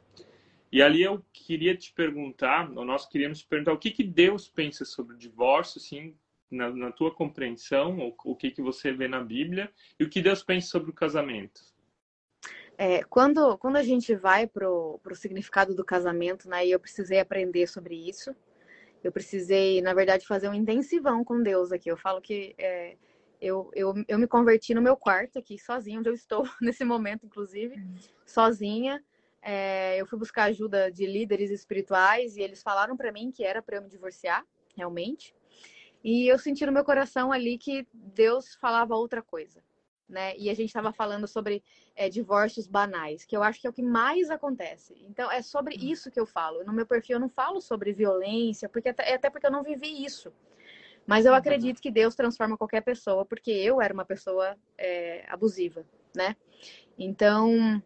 E ali eu queria te perguntar, ou nós queríamos te perguntar, o que, que Deus pensa sobre o divórcio, assim, na, na tua compreensão, o, o que, que você vê na Bíblia e o que Deus pensa sobre o casamento? É, quando, quando a gente vai para o significado do casamento, né, eu precisei aprender sobre isso. Eu precisei, na verdade, fazer um intensivão com Deus aqui. Eu falo que é, eu, eu, eu me converti no meu quarto aqui, sozinha, onde eu estou nesse momento, inclusive, sozinha. É, eu fui buscar ajuda de líderes espirituais e eles falaram para mim que era para eu me divorciar, realmente. E eu senti no meu coração ali que Deus falava outra coisa, né? E a gente estava falando sobre é, divórcios banais, que eu acho que é o que mais acontece. Então, é sobre uhum. isso que eu falo. No meu perfil, eu não falo sobre violência, porque até, até porque eu não vivi isso. Mas eu uhum. acredito que Deus transforma qualquer pessoa, porque eu era uma pessoa é, abusiva, né? Então,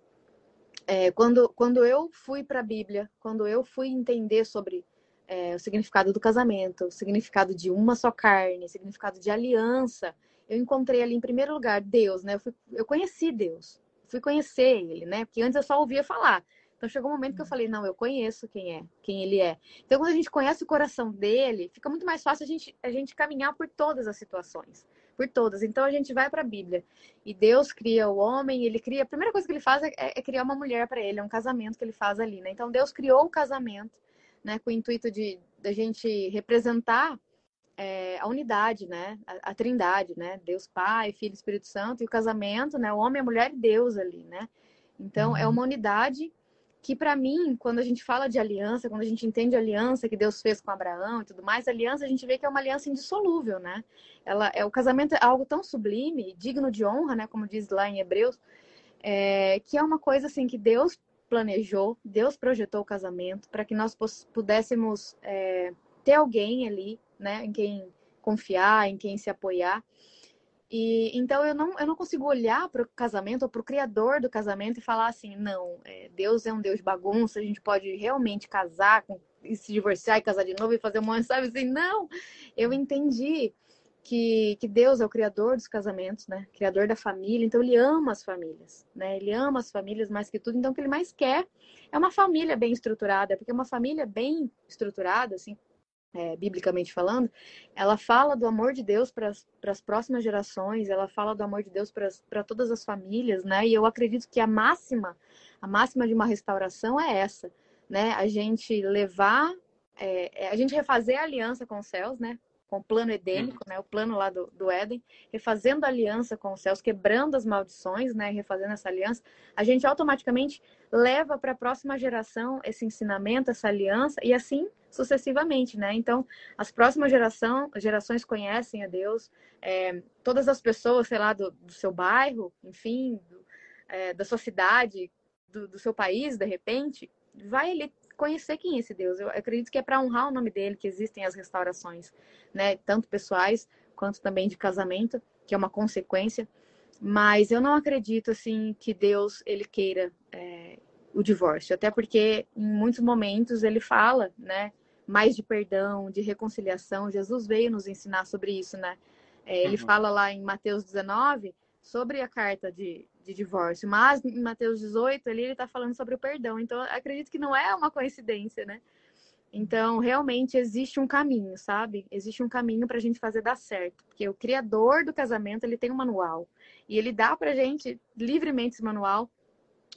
é, quando, quando eu fui para a Bíblia, quando eu fui entender sobre é, o significado do casamento, o significado de uma só carne, o significado de aliança. Eu encontrei ali, em primeiro lugar, Deus, né? Eu, fui, eu conheci Deus, fui conhecer Ele, né? Porque antes eu só ouvia falar. Então chegou um momento que eu falei, não, eu conheço quem é, quem ele é. Então quando a gente conhece o coração dele, fica muito mais fácil a gente, a gente caminhar por todas as situações, por todas. Então a gente vai para a Bíblia e Deus cria o homem, ele cria, a primeira coisa que ele faz é, é criar uma mulher para ele, é um casamento que ele faz ali, né? Então Deus criou o casamento né, com o intuito de da gente representar é, a unidade, né, a, a, trindade, né, Deus Pai, Filho, Espírito Santo e o casamento, né, o homem, a mulher e Deus ali, né. Então uhum. é uma unidade que para mim, quando a gente fala de aliança, quando a gente entende a aliança que Deus fez com Abraão e tudo mais, a aliança a gente vê que é uma aliança indissolúvel, né? Ela é o casamento é algo tão sublime, digno de honra, né? Como diz lá em Hebreus, é, que é uma coisa assim que Deus planejou, Deus projetou o casamento para que nós pudéssemos é, ter alguém ali, né? Em quem confiar, em quem se apoiar. E então eu não, eu não consigo olhar para o casamento ou para o criador do casamento e falar assim, não, é, Deus é um Deus de bagunça, a gente pode realmente casar com, e se divorciar e casar de novo e fazer um sabe assim? Não, eu entendi que, que Deus é o criador dos casamentos, né? Criador da família, então ele ama as famílias, né? Ele ama as famílias mais que tudo, então o que ele mais quer é uma família bem estruturada, porque uma família bem estruturada, assim, é, biblicamente falando, ela fala do amor de Deus para as próximas gerações, ela fala do amor de Deus para todas as famílias, né? E eu acredito que a máxima, a máxima de uma restauração é essa, né? A gente levar, é, é a gente refazer a aliança com os céus, né? Com o plano edênico, uhum. né, o plano lá do, do Éden, refazendo aliança com os céus, quebrando as maldições, né, refazendo essa aliança, a gente automaticamente leva para a próxima geração esse ensinamento, essa aliança, e assim sucessivamente, né? Então, as próximas geração, gerações conhecem a Deus, é, todas as pessoas, sei lá, do, do seu bairro, enfim, do, é, da sua cidade, do, do seu país, de repente, vai ali conhecer quem é esse Deus. Eu acredito que é para honrar o nome dele que existem as restaurações, né? Tanto pessoais quanto também de casamento, que é uma consequência. Mas eu não acredito assim que Deus ele queira é, o divórcio, até porque em muitos momentos ele fala, né? Mais de perdão, de reconciliação. Jesus veio nos ensinar sobre isso, né? É, ele uhum. fala lá em Mateus 19 sobre a carta de, de divórcio. Mas em Mateus 18, ali ele está falando sobre o perdão. Então, acredito que não é uma coincidência, né? Então, realmente existe um caminho, sabe? Existe um caminho para a gente fazer dar certo. Porque o criador do casamento, ele tem um manual. E ele dá para gente livremente esse manual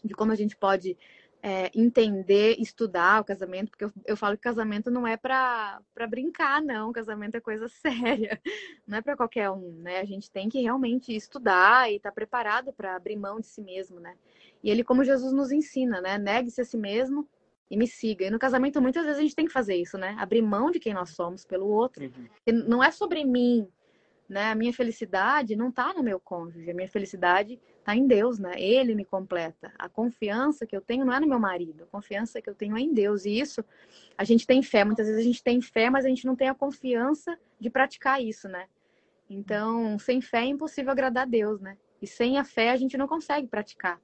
de como a gente pode é, entender, estudar o casamento, porque eu, eu falo que casamento não é para brincar, não. Casamento é coisa séria, não é para qualquer um, né? A gente tem que realmente estudar e estar tá preparado para abrir mão de si mesmo, né? E ele, como Jesus nos ensina, né? Negue-se a si mesmo e me siga. E no casamento, muitas vezes a gente tem que fazer isso, né? Abrir mão de quem nós somos pelo outro. Uhum. Não é sobre mim, né? A minha felicidade não está no meu cônjuge, a minha felicidade está em Deus, né? Ele me completa. A confiança que eu tenho não é no meu marido, a confiança que eu tenho é em Deus. E isso, a gente tem fé. Muitas vezes a gente tem fé, mas a gente não tem a confiança de praticar isso, né? Então, sem fé é impossível agradar a Deus, né? E sem a fé a gente não consegue praticar.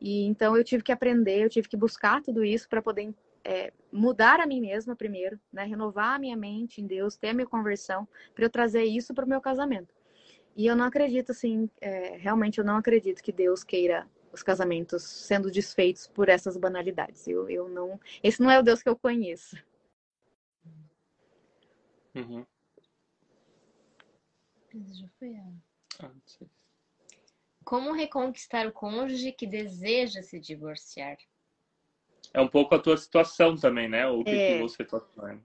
E então eu tive que aprender, eu tive que buscar tudo isso para poder é, mudar a mim mesma primeiro, né? Renovar a minha mente em Deus, ter a minha conversão, para eu trazer isso para o meu casamento. E eu não acredito, assim, é, realmente eu não acredito que Deus queira os casamentos sendo desfeitos por essas banalidades. Eu, eu não. Esse não é o Deus que eu conheço. Uhum. Já foi Ah. Como reconquistar o cônjuge que deseja se divorciar? É um pouco a tua situação também, né? O que, é, que você está falando.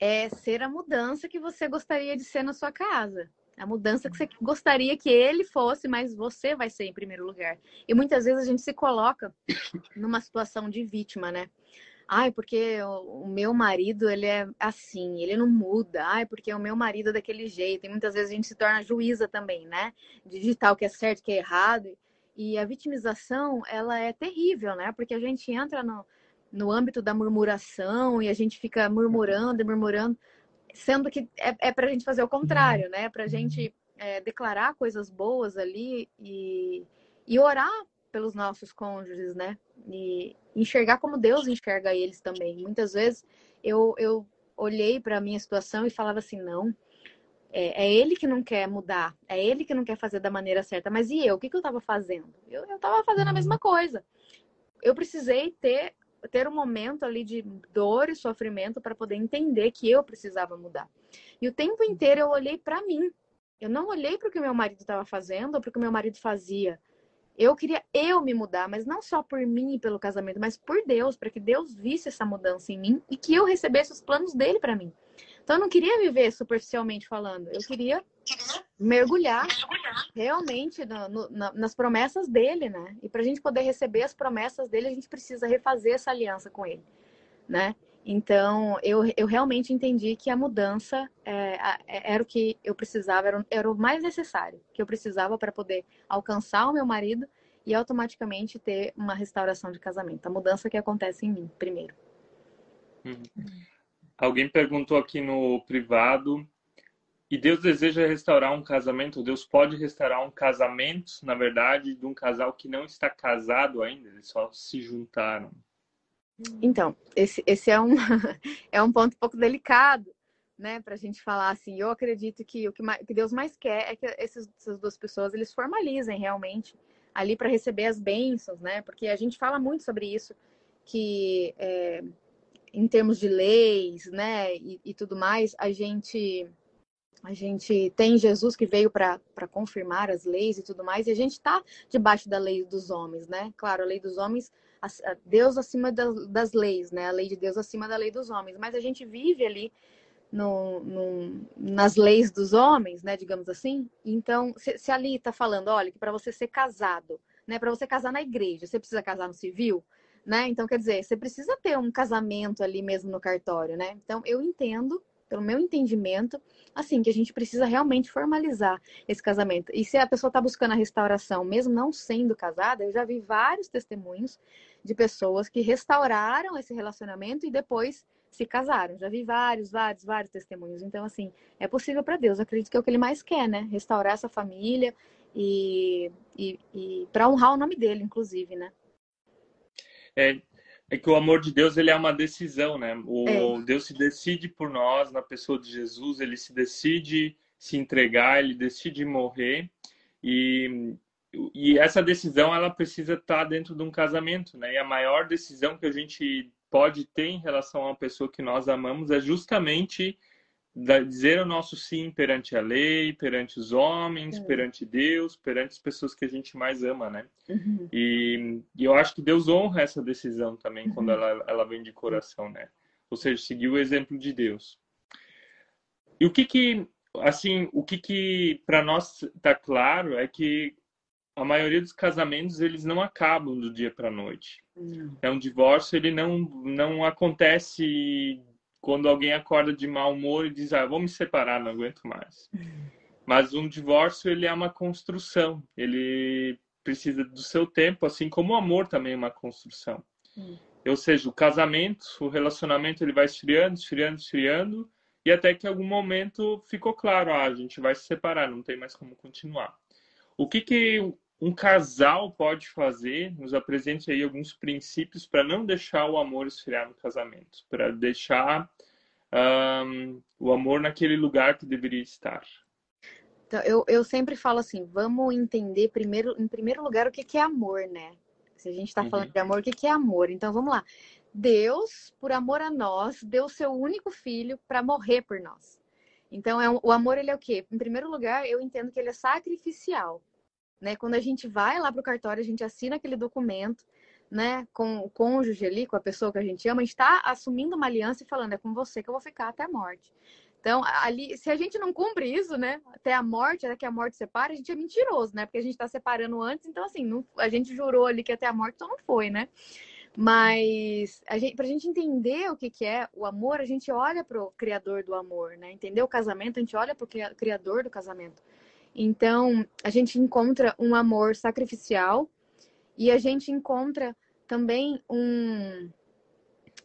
É ser a mudança que você gostaria de ser na sua casa. A mudança que você gostaria que ele fosse, mas você vai ser em primeiro lugar. E muitas vezes a gente se coloca numa situação de vítima, né? Ai, porque o meu marido, ele é assim, ele não muda. Ai, porque o meu marido é daquele jeito. E muitas vezes a gente se torna juíza também, né? De digitar o que é certo, o que é errado. E a vitimização, ela é terrível, né? Porque a gente entra no, no âmbito da murmuração e a gente fica murmurando e murmurando, sendo que é, é para a gente fazer o contrário, né? Para a gente é, declarar coisas boas ali e, e orar pelos nossos cônjuges, né? E enxergar como Deus enxerga eles também. Muitas vezes eu, eu olhei para a minha situação e falava assim: não, é, é, ele que não quer mudar, é ele que não quer fazer da maneira certa. Mas e eu? O que, que eu estava fazendo? Eu estava fazendo a mesma coisa. Eu precisei ter ter um momento ali de dor e sofrimento para poder entender que eu precisava mudar. E o tempo inteiro eu olhei para mim. Eu não olhei para o que meu marido estava fazendo ou para o que meu marido fazia. Eu queria eu me mudar, mas não só por mim e pelo casamento, mas por Deus, para que Deus visse essa mudança em mim e que eu recebesse os planos dele para mim. Então eu não queria viver superficialmente falando, eu queria mergulhar realmente no, no, nas promessas dele, né? E para a gente poder receber as promessas dele, a gente precisa refazer essa aliança com ele, né? Então, eu, eu realmente entendi que a mudança é, é, era o que eu precisava, era, era o mais necessário que eu precisava para poder alcançar o meu marido e automaticamente ter uma restauração de casamento. A mudança que acontece em mim, primeiro. Uhum. Alguém perguntou aqui no privado e Deus deseja restaurar um casamento, Deus pode restaurar um casamento, na verdade, de um casal que não está casado ainda, eles só se juntaram. Então, esse, esse é, um, é um ponto um pouco delicado, né, para a gente falar assim. Eu acredito que o que, mais, que Deus mais quer é que esses, essas duas pessoas eles formalizem realmente ali para receber as bênçãos, né? Porque a gente fala muito sobre isso, que é, em termos de leis, né, e, e tudo mais, a gente a gente tem Jesus que veio para confirmar as leis e tudo mais, e a gente está debaixo da lei dos homens, né? Claro, a lei dos homens, Deus acima das, leis, né? A lei de Deus acima da lei dos homens, mas a gente vive ali no, no nas leis dos homens, né? Digamos assim. Então, se, se ali está falando, olha, que para você ser casado, né? Para você casar na igreja, você precisa casar no civil, né? Então, quer dizer, você precisa ter um casamento ali mesmo no cartório, né? Então, eu entendo pelo meu entendimento, assim, que a gente precisa realmente formalizar esse casamento. E se a pessoa está buscando a restauração, mesmo não sendo casada, eu já vi vários testemunhos de pessoas que restauraram esse relacionamento e depois se casaram. Já vi vários, vários, vários testemunhos. Então, assim, é possível para Deus. Eu acredito que é o que ele mais quer, né? Restaurar essa família e, e, e para honrar o nome dele, inclusive, né? É, é que o amor de Deus ele é uma decisão, né? O é. Deus se decide por nós na pessoa de Jesus, ele se decide se entregar, ele decide morrer e e essa decisão ela precisa estar dentro de um casamento, né? E a maior decisão que a gente pode ter em relação a uma pessoa que nós amamos é justamente dizer o nosso sim perante a lei, perante os homens, é. perante Deus, perante as pessoas que a gente mais ama, né? Uhum. E, e, eu acho que Deus honra essa decisão também uhum. quando ela, ela vem de coração, né? Ou seja, seguir o exemplo de Deus. E o que que, assim, o que que para nós tá claro é que a maioria dos casamentos eles não acabam do dia para noite. Uhum. É um divórcio, ele não não acontece quando alguém acorda de mau humor e diz, ah, vou me separar, não aguento mais. Mas um divórcio, ele é uma construção. Ele precisa do seu tempo, assim como o amor também é uma construção. Hum. Ou seja, o casamento, o relacionamento, ele vai esfriando, esfriando, esfriando, e até que em algum momento ficou claro, ah, a gente vai se separar, não tem mais como continuar. O que, que um casal pode fazer? Nos apresente aí alguns princípios para não deixar o amor esfriar no casamento, para deixar um, o amor naquele lugar que deveria estar. Então, eu, eu sempre falo assim, vamos entender primeiro, em primeiro lugar o que, que é amor, né? Se a gente está falando uhum. de amor, o que, que é amor? Então vamos lá. Deus, por amor a nós, deu seu único filho para morrer por nós. Então, é, o amor, ele é o quê? Em primeiro lugar, eu entendo que ele é sacrificial. Né? Quando a gente vai lá para o cartório, a gente assina aquele documento, né, com o cônjuge ali, com a pessoa que a gente ama, a gente está assumindo uma aliança e falando, é com você que eu vou ficar até a morte. Então, ali, se a gente não cumpre isso, né, até a morte, até que a morte separe, a gente é mentiroso, né, porque a gente está separando antes, então, assim, não, a gente jurou ali que até a morte, então não foi, né. Mas a gente, pra gente entender o que, que é o amor, a gente olha pro criador do amor, né, entender o casamento, a gente olha pro criador do casamento. Então, a gente encontra um amor sacrificial e a gente encontra também um,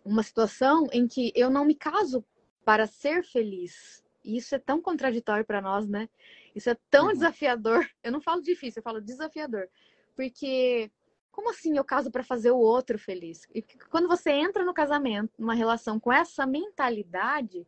uma situação em que eu não me caso para ser feliz. E isso é tão contraditório para nós, né? Isso é tão uhum. desafiador. Eu não falo difícil, eu falo desafiador. Porque como assim eu caso para fazer o outro feliz? E quando você entra no casamento, numa relação com essa mentalidade,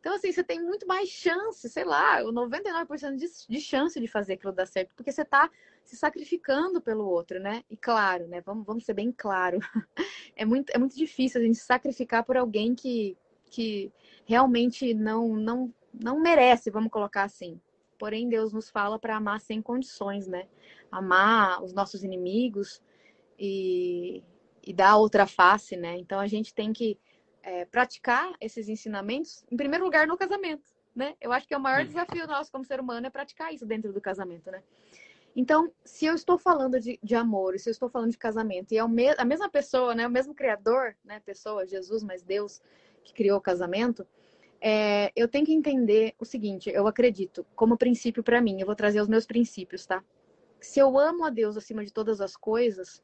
então, assim, você tem muito mais chance, sei lá, 99% de, de chance de fazer aquilo dar certo, porque você está se sacrificando pelo outro, né? E claro, né? Vamos, vamos ser bem claro. É muito, é muito difícil a gente sacrificar por alguém que, que realmente não, não, não merece, vamos colocar assim. Porém, Deus nos fala para amar sem condições, né? Amar os nossos inimigos e, e dar outra face, né? Então a gente tem que é, praticar esses ensinamentos, em primeiro lugar, no casamento. né? Eu acho que é o maior desafio nosso como ser humano é praticar isso dentro do casamento, né? Então, se eu estou falando de, de amor, se eu estou falando de casamento, e é me, a mesma pessoa, né, o mesmo Criador, né, pessoa, Jesus, mas Deus que criou o casamento, é, eu tenho que entender o seguinte: eu acredito, como princípio para mim, eu vou trazer os meus princípios, tá? Se eu amo a Deus acima de todas as coisas,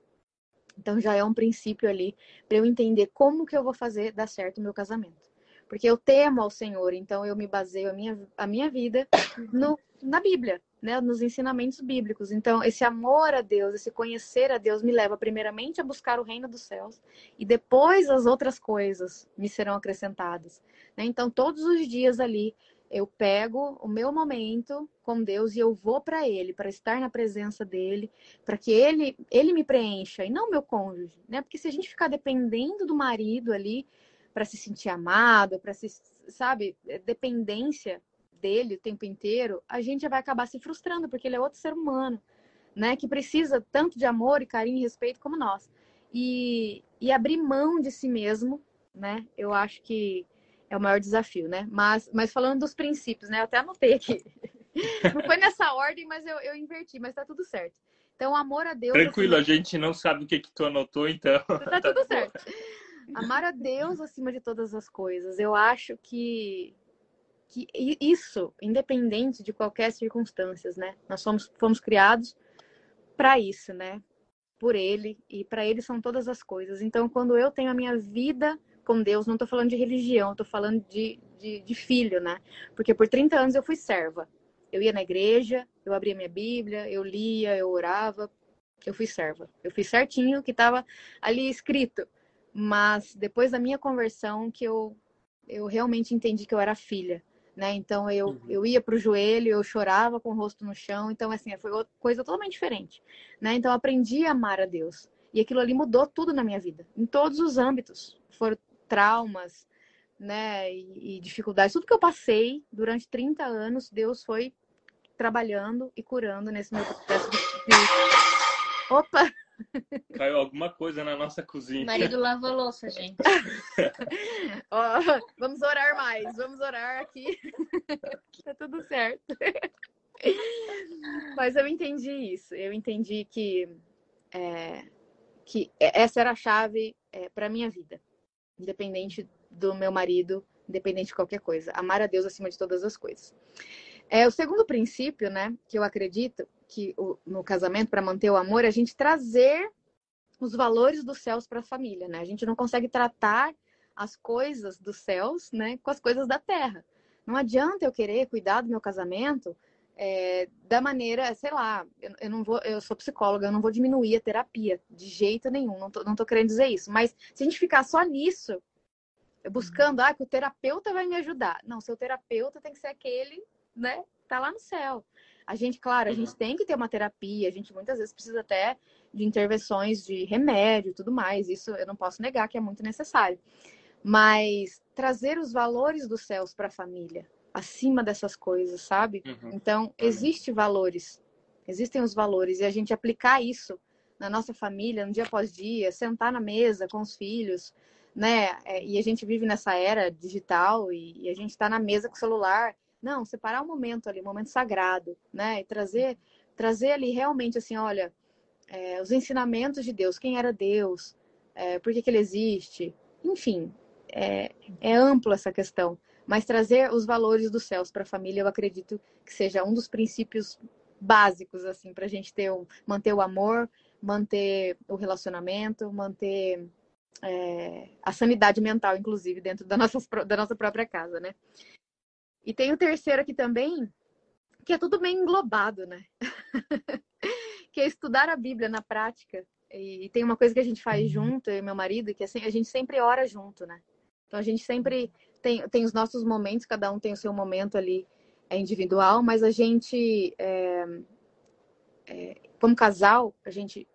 então já é um princípio ali para eu entender como que eu vou fazer dar certo o meu casamento. Porque eu temo ao Senhor, então eu me baseio a minha, a minha vida no, na Bíblia, né, nos ensinamentos bíblicos. Então, esse amor a Deus, esse conhecer a Deus me leva primeiramente a buscar o reino dos céus e depois as outras coisas me serão acrescentadas. Né? Então, todos os dias ali eu pego o meu momento com Deus e eu vou para Ele, para estar na presença dele, para que ele, ele me preencha e não meu cônjuge, né? Porque se a gente ficar dependendo do marido ali para se sentir amado, para se, sabe, dependência dele o tempo inteiro, a gente vai acabar se frustrando, porque ele é outro ser humano, né? Que precisa tanto de amor e carinho e respeito como nós. E, e abrir mão de si mesmo, né? Eu acho que é o maior desafio, né? Mas, mas falando dos princípios, né? Eu até anotei aqui. Não foi nessa ordem, mas eu, eu inverti, mas tá tudo certo. Então, amor a Deus. Tranquilo, assim, a gente não sabe o que, que tu anotou, então. Tá tudo certo. Amar a Deus acima de todas as coisas. Eu acho que que isso, independente de qualquer circunstâncias, né? Nós somos, fomos criados para isso, né? Por Ele e para Ele são todas as coisas. Então, quando eu tenho a minha vida com Deus, não estou falando de religião, estou falando de, de, de, filho, né? Porque por 30 anos eu fui serva. Eu ia na igreja, eu abria minha Bíblia, eu lia, eu orava, eu fui serva. Eu fiz certinho o que estava ali escrito. Mas depois da minha conversão, que eu, eu realmente entendi que eu era filha né? Então eu, uhum. eu ia para o joelho, eu chorava com o rosto no chão, então assim, foi coisa totalmente diferente, né? Então eu aprendi a amar a Deus. E aquilo ali mudou tudo na minha vida, em todos os âmbitos. Foram traumas, né, e, e dificuldades, tudo que eu passei durante 30 anos, Deus foi trabalhando e curando nesse meu processo de Opa! Caiu alguma coisa na nossa cozinha. O marido lava louça, gente. oh, vamos orar mais, vamos orar aqui. tá tudo certo. Mas eu entendi isso. Eu entendi que, é, que essa era a chave é, para minha vida, independente do meu marido, independente de qualquer coisa. Amar a Deus acima de todas as coisas. É, o segundo princípio, né, que eu acredito que o, no casamento, para manter o amor, é a gente trazer os valores dos céus para a família, né? A gente não consegue tratar as coisas dos céus, né, com as coisas da terra. Não adianta eu querer cuidar do meu casamento é, da maneira, sei lá, eu, eu, não vou, eu sou psicóloga, eu não vou diminuir a terapia de jeito nenhum, não tô, não tô querendo dizer isso. Mas se a gente ficar só nisso, buscando, ah, que o terapeuta vai me ajudar. Não, seu terapeuta tem que ser aquele, né, tá lá no céu. A gente, claro, a gente uhum. tem que ter uma terapia, a gente muitas vezes precisa até de intervenções de remédio tudo mais. Isso eu não posso negar que é muito necessário. Mas trazer os valores dos céus para a família, acima dessas coisas, sabe? Uhum. Então, existe valores, existem os valores, e a gente aplicar isso na nossa família, no dia após dia, sentar na mesa com os filhos, né? É, e a gente vive nessa era digital e, e a gente está na mesa com o celular não, separar um momento ali, um momento sagrado, né? E trazer, trazer ali realmente assim, olha, é, os ensinamentos de Deus, quem era Deus, é, por que, que ele existe, enfim, é, é ampla essa questão. Mas trazer os valores dos céus para a família, eu acredito que seja um dos princípios básicos, assim, para a gente ter um, manter o amor, manter o relacionamento, manter é, a sanidade mental, inclusive, dentro da nossa, da nossa própria casa, né? E tem o terceiro aqui também, que é tudo bem englobado, né? que é estudar a Bíblia na prática. E tem uma coisa que a gente faz uhum. junto, eu e meu marido, que assim, a gente sempre ora junto, né? Então a gente sempre tem, tem os nossos momentos, cada um tem o seu momento ali é individual, mas a gente, é, é, como casal, a gente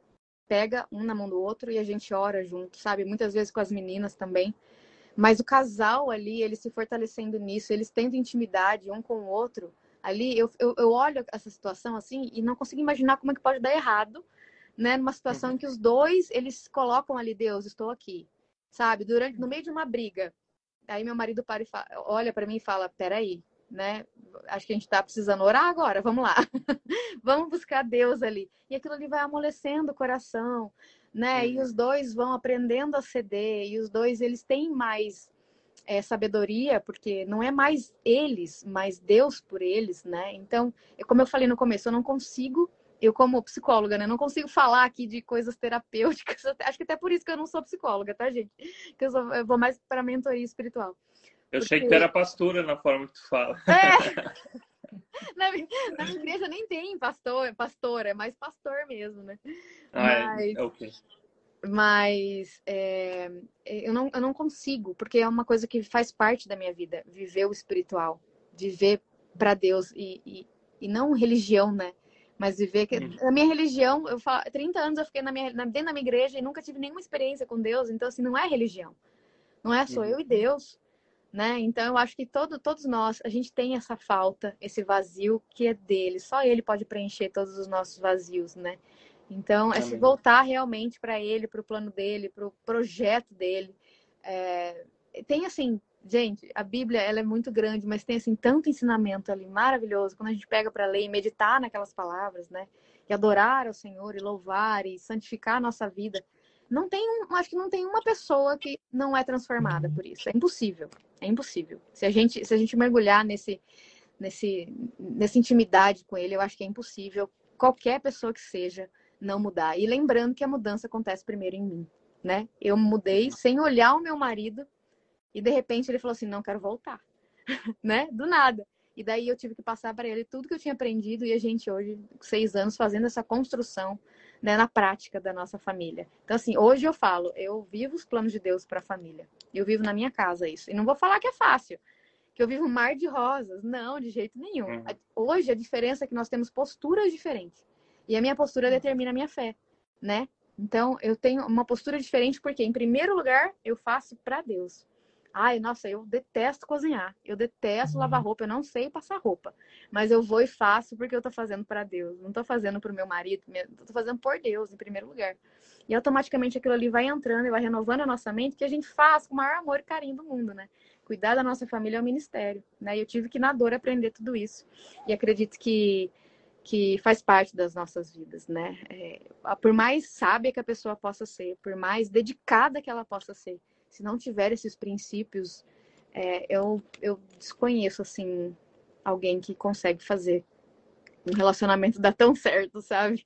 pega um na mão do outro e a gente ora junto, sabe? Muitas vezes com as meninas também. Mas o casal ali, ele se fortalecendo nisso, eles tendo intimidade um com o outro, ali eu, eu, eu olho essa situação assim e não consigo imaginar como é que pode dar errado, né? Numa situação uhum. em que os dois, eles colocam ali, Deus, estou aqui, sabe? Durante, no meio de uma briga. Aí meu marido para e fala, olha para mim e fala, peraí, né? Acho que a gente está precisando orar agora, vamos lá. vamos buscar Deus ali. E aquilo ali vai amolecendo o coração, né? E os dois vão aprendendo a ceder, e os dois eles têm mais é, sabedoria, porque não é mais eles, mas Deus por eles, né? Então, como eu falei no começo, eu não consigo, eu como psicóloga, né, não consigo falar aqui de coisas terapêuticas. Acho que até por isso que eu não sou psicóloga, tá, gente? Que eu, sou, eu vou mais para mentoria espiritual. Eu porque... achei que tu era pastora na forma que tu fala. É. na, na minha igreja nem tem pastor, pastora, é mais pastor mesmo, né? Ah, Mas... é, ok. Mas é, eu, não, eu não consigo, porque é uma coisa que faz parte da minha vida, viver o espiritual, viver para Deus e, e, e, não religião, né? Mas viver que hum. a minha religião, eu falo, 30 anos eu fiquei na minha, dentro da minha igreja e nunca tive nenhuma experiência com Deus, então assim, não é religião. Não é só eu e Deus, né? Então eu acho que todo, todos nós, a gente tem essa falta, esse vazio que é dele. Só ele pode preencher todos os nossos vazios, né? Então, é se voltar realmente para ele, para o plano dele, para o projeto dele. É... Tem assim, gente, a Bíblia ela é muito grande, mas tem assim tanto ensinamento ali maravilhoso quando a gente pega para ler e meditar naquelas palavras, né? E adorar ao Senhor e louvar e santificar a nossa vida. Não tem, acho que não tem uma pessoa que não é transformada por isso. É impossível, é impossível. Se a gente, se a gente mergulhar nesse, nesse, nessa intimidade com Ele, eu acho que é impossível qualquer pessoa que seja não mudar. E lembrando que a mudança acontece primeiro em mim, né? Eu mudei sem olhar o meu marido e de repente ele falou assim: "Não quero voltar". né? Do nada. E daí eu tive que passar para ele tudo que eu tinha aprendido e a gente hoje, seis anos, fazendo essa construção né, na prática da nossa família. Então, assim, hoje eu falo, eu vivo os planos de Deus para a família. Eu vivo na minha casa isso. E não vou falar que é fácil, que eu vivo um mar de rosas. Não, de jeito nenhum. Uhum. Hoje a diferença é que nós temos posturas diferentes. E a minha postura hum. determina a minha fé, né? Então, eu tenho uma postura diferente porque, em primeiro lugar, eu faço para Deus. Ai, nossa, eu detesto cozinhar. Eu detesto uhum. lavar roupa. Eu não sei passar roupa. Mas eu vou e faço porque eu tô fazendo para Deus. Não tô fazendo pro meu marido. Eu tô fazendo por Deus, em primeiro lugar. E automaticamente aquilo ali vai entrando e vai renovando a nossa mente, que a gente faz com o maior amor e carinho do mundo, né? Cuidar da nossa família é o ministério, né? E eu tive que, na dor, aprender tudo isso. E acredito que que faz parte das nossas vidas, né? É, por mais sábia que a pessoa possa ser, por mais dedicada que ela possa ser, se não tiver esses princípios, é, eu, eu desconheço, assim, alguém que consegue fazer um relacionamento dar tão certo, sabe?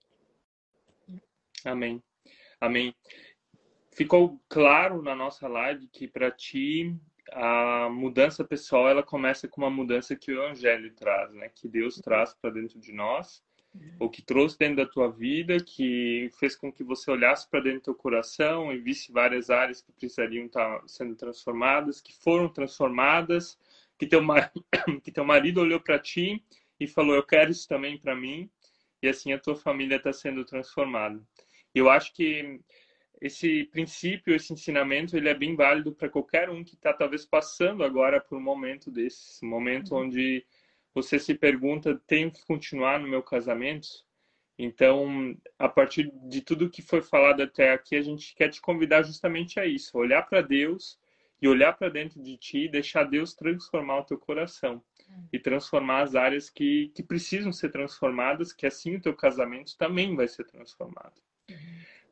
Amém. Amém. Ficou claro na nossa live que para ti a mudança pessoal ela começa com uma mudança que o evangelho traz, né? Que Deus traz para dentro de nós, ou que trouxe dentro da tua vida, que fez com que você olhasse para dentro do teu coração e visse várias áreas que precisariam estar tá sendo transformadas, que foram transformadas, que teu marido, que teu marido olhou para ti e falou: "Eu quero isso também para mim", e assim a tua família está sendo transformada. Eu acho que esse princípio, esse ensinamento, ele é bem válido para qualquer um que está talvez passando agora por um momento desse, momento uhum. onde você se pergunta, tenho que continuar no meu casamento? Então, a partir de tudo que foi falado até aqui, a gente quer te convidar justamente a isso, olhar para Deus e olhar para dentro de ti e deixar Deus transformar o teu coração uhum. e transformar as áreas que, que precisam ser transformadas, que assim o teu casamento também vai ser transformado. Uhum.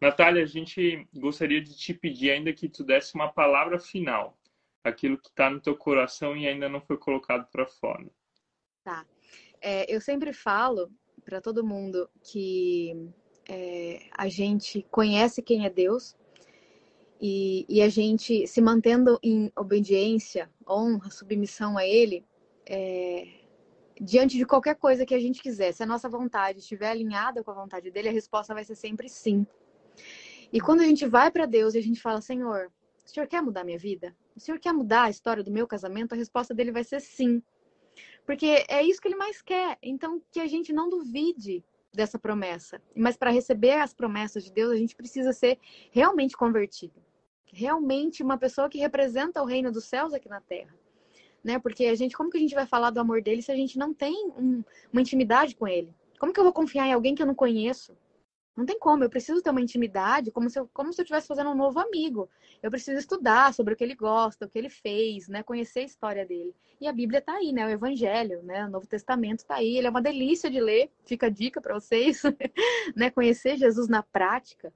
Natália, a gente gostaria de te pedir ainda que tu desse uma palavra final, aquilo que está no teu coração e ainda não foi colocado para fora. Tá. É, eu sempre falo para todo mundo que é, a gente conhece quem é Deus e, e, a gente se mantendo em obediência, honra, submissão a Ele, é, diante de qualquer coisa que a gente quiser, se a nossa vontade estiver alinhada com a vontade dele, a resposta vai ser sempre sim. E quando a gente vai para Deus e a gente fala, Senhor, o Senhor quer mudar minha vida? O Senhor quer mudar a história do meu casamento? A resposta dele vai ser sim. Porque é isso que ele mais quer. Então, que a gente não duvide dessa promessa. Mas para receber as promessas de Deus, a gente precisa ser realmente convertido. Realmente uma pessoa que representa o reino dos céus aqui na terra. Né? Porque a gente, como que a gente vai falar do amor dele se a gente não tem um, uma intimidade com ele? Como que eu vou confiar em alguém que eu não conheço? Não tem como, eu preciso ter uma intimidade como se eu, como se eu estivesse fazendo um novo amigo. Eu preciso estudar sobre o que ele gosta, o que ele fez, né? Conhecer a história dele. E a Bíblia está aí, né? O Evangelho, né? O Novo Testamento está aí. Ele é uma delícia de ler. Fica a dica para vocês, né? Conhecer Jesus na prática.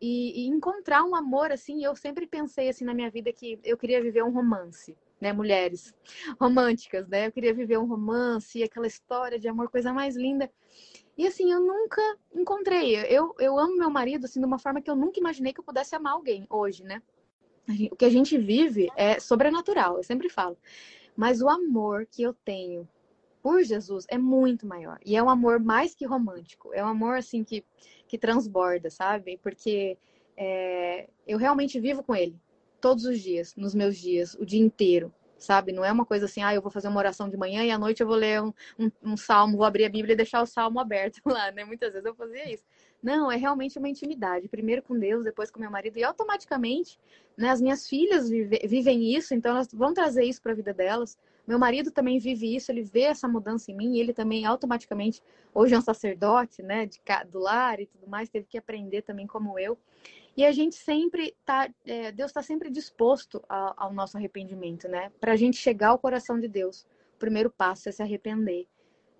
E, e, encontrar um amor, assim, eu sempre pensei, assim, na minha vida que eu queria viver um romance, né? Mulheres românticas, né? Eu queria viver um romance, aquela história de amor, coisa mais linda. E assim, eu nunca encontrei. Eu, eu amo meu marido assim de uma forma que eu nunca imaginei que eu pudesse amar alguém hoje, né? O que a gente vive é sobrenatural, eu sempre falo. Mas o amor que eu tenho por Jesus é muito maior. E é um amor mais que romântico. É um amor assim que, que transborda, sabe? Porque é, eu realmente vivo com ele todos os dias, nos meus dias, o dia inteiro sabe? Não é uma coisa assim, ah, eu vou fazer uma oração de manhã e à noite eu vou ler um, um, um, salmo, vou abrir a Bíblia e deixar o salmo aberto lá, né? Muitas vezes eu fazia isso. Não, é realmente uma intimidade. Primeiro com Deus, depois com meu marido. E automaticamente, né, as minhas filhas vive, vivem isso, então elas vão trazer isso para a vida delas. Meu marido também vive isso, ele vê essa mudança em mim, ele também automaticamente, hoje é um sacerdote, né, de, do lar e tudo mais, teve que aprender também como eu. E a gente sempre tá, é, Deus está sempre disposto ao, ao, nosso arrependimento, né? Para a gente chegar ao coração de Deus, o primeiro passo é se arrepender,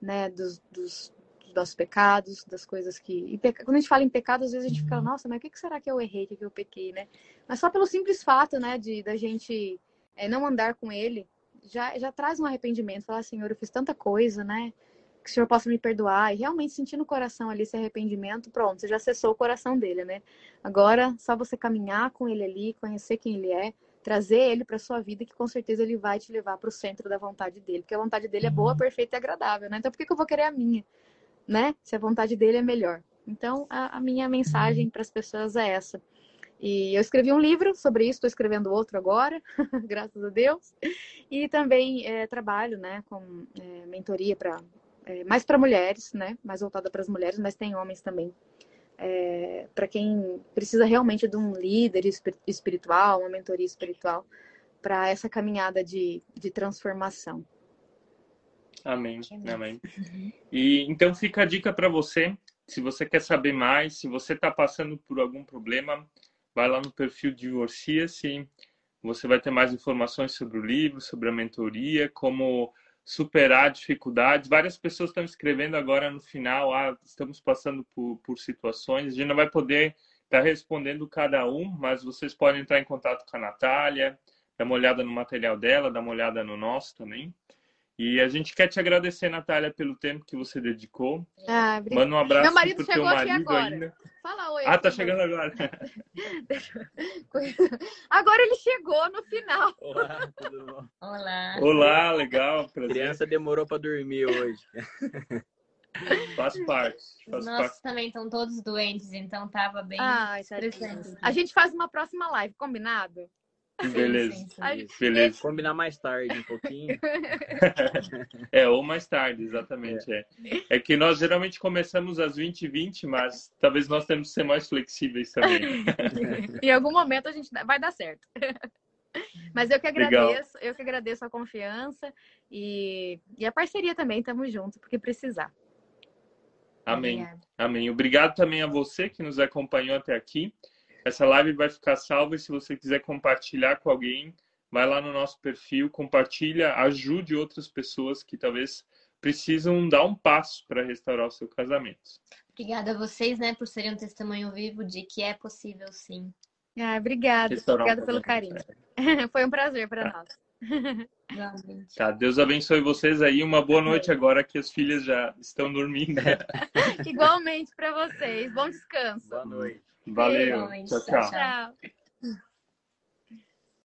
né? Dos, dos, dos nossos pecados, das coisas que. Peca... Quando a gente fala em pecado, às vezes a gente fica, uhum. nossa, mas o que será que eu errei, o que eu pequei, né? Mas só pelo simples fato, né, de da gente é, não andar com Ele, já, já traz um arrependimento. Falar, Senhor, eu fiz tanta coisa, né? Que o Senhor possa me perdoar, e realmente sentir no coração ali esse arrependimento, pronto, você já acessou o coração dele, né? Agora, só você caminhar com ele ali, conhecer quem ele é, trazer ele para sua vida, que com certeza ele vai te levar para o centro da vontade dele, porque a vontade dele é boa, uhum. perfeita e agradável, né? Então, por que, que eu vou querer a minha, né? Se a vontade dele é melhor. Então, a, a minha mensagem uhum. para as pessoas é essa. E eu escrevi um livro sobre isso, estou escrevendo outro agora, graças a Deus. E também é, trabalho né, com é, mentoria para é, mais para mulheres, né? Mais voltada para as mulheres, mas tem homens também. É, para quem precisa realmente de um líder espiritual, uma mentoria espiritual, para essa caminhada de, de transformação. Amém, amém. E então fica a dica para você, se você quer saber mais, se você está passando por algum problema, vai lá no perfil Divorcia-se, você vai ter mais informações sobre o livro, sobre a mentoria, como superar dificuldades. Várias pessoas estão escrevendo agora no final, ah, estamos passando por, por situações. A gente não vai poder estar tá respondendo cada um, mas vocês podem entrar em contato com a Natália, dar uma olhada no material dela, dar uma olhada no nosso também. E a gente quer te agradecer, Natália, pelo tempo que você dedicou. Ah, Manda um abraço Meu marido chegou aqui agora. Ainda. Fala oi. Ah, tá chegando agora. agora ele chegou no final. Olá, tudo bom? Olá. Olá, legal. Prazer. A criança demorou para dormir hoje. Faz parte. Faz Nossos parte. também estão todos doentes, então tava bem ah. A gente faz uma próxima live, combinado? Beleza. Sim, sim, sim. Beleza. Combinar mais tarde um pouquinho. é, ou mais tarde, exatamente. É. é. é que nós geralmente começamos às 20 e 20, mas talvez nós temos que ser mais flexíveis também. em algum momento a gente vai dar certo. Mas eu que agradeço, Legal. eu que agradeço a confiança e, e a parceria também, estamos juntos, porque precisar. Amém. Amém. Obrigado também a você que nos acompanhou até aqui. Essa live vai ficar salva e se você quiser compartilhar com alguém, vai lá no nosso perfil, compartilha, ajude outras pessoas que talvez precisam dar um passo para restaurar o seu casamento. Obrigada a vocês, né, por serem um testemunho vivo de que é possível sim. Ah, obrigada. Obrigada pelo carinho. Foi um prazer para tá. nós. Tá, Deus abençoe vocês aí. Uma boa noite agora que as filhas já estão dormindo. Igualmente para vocês. Bom descanso. Boa noite. Valeu. Tchau, tchau. tchau.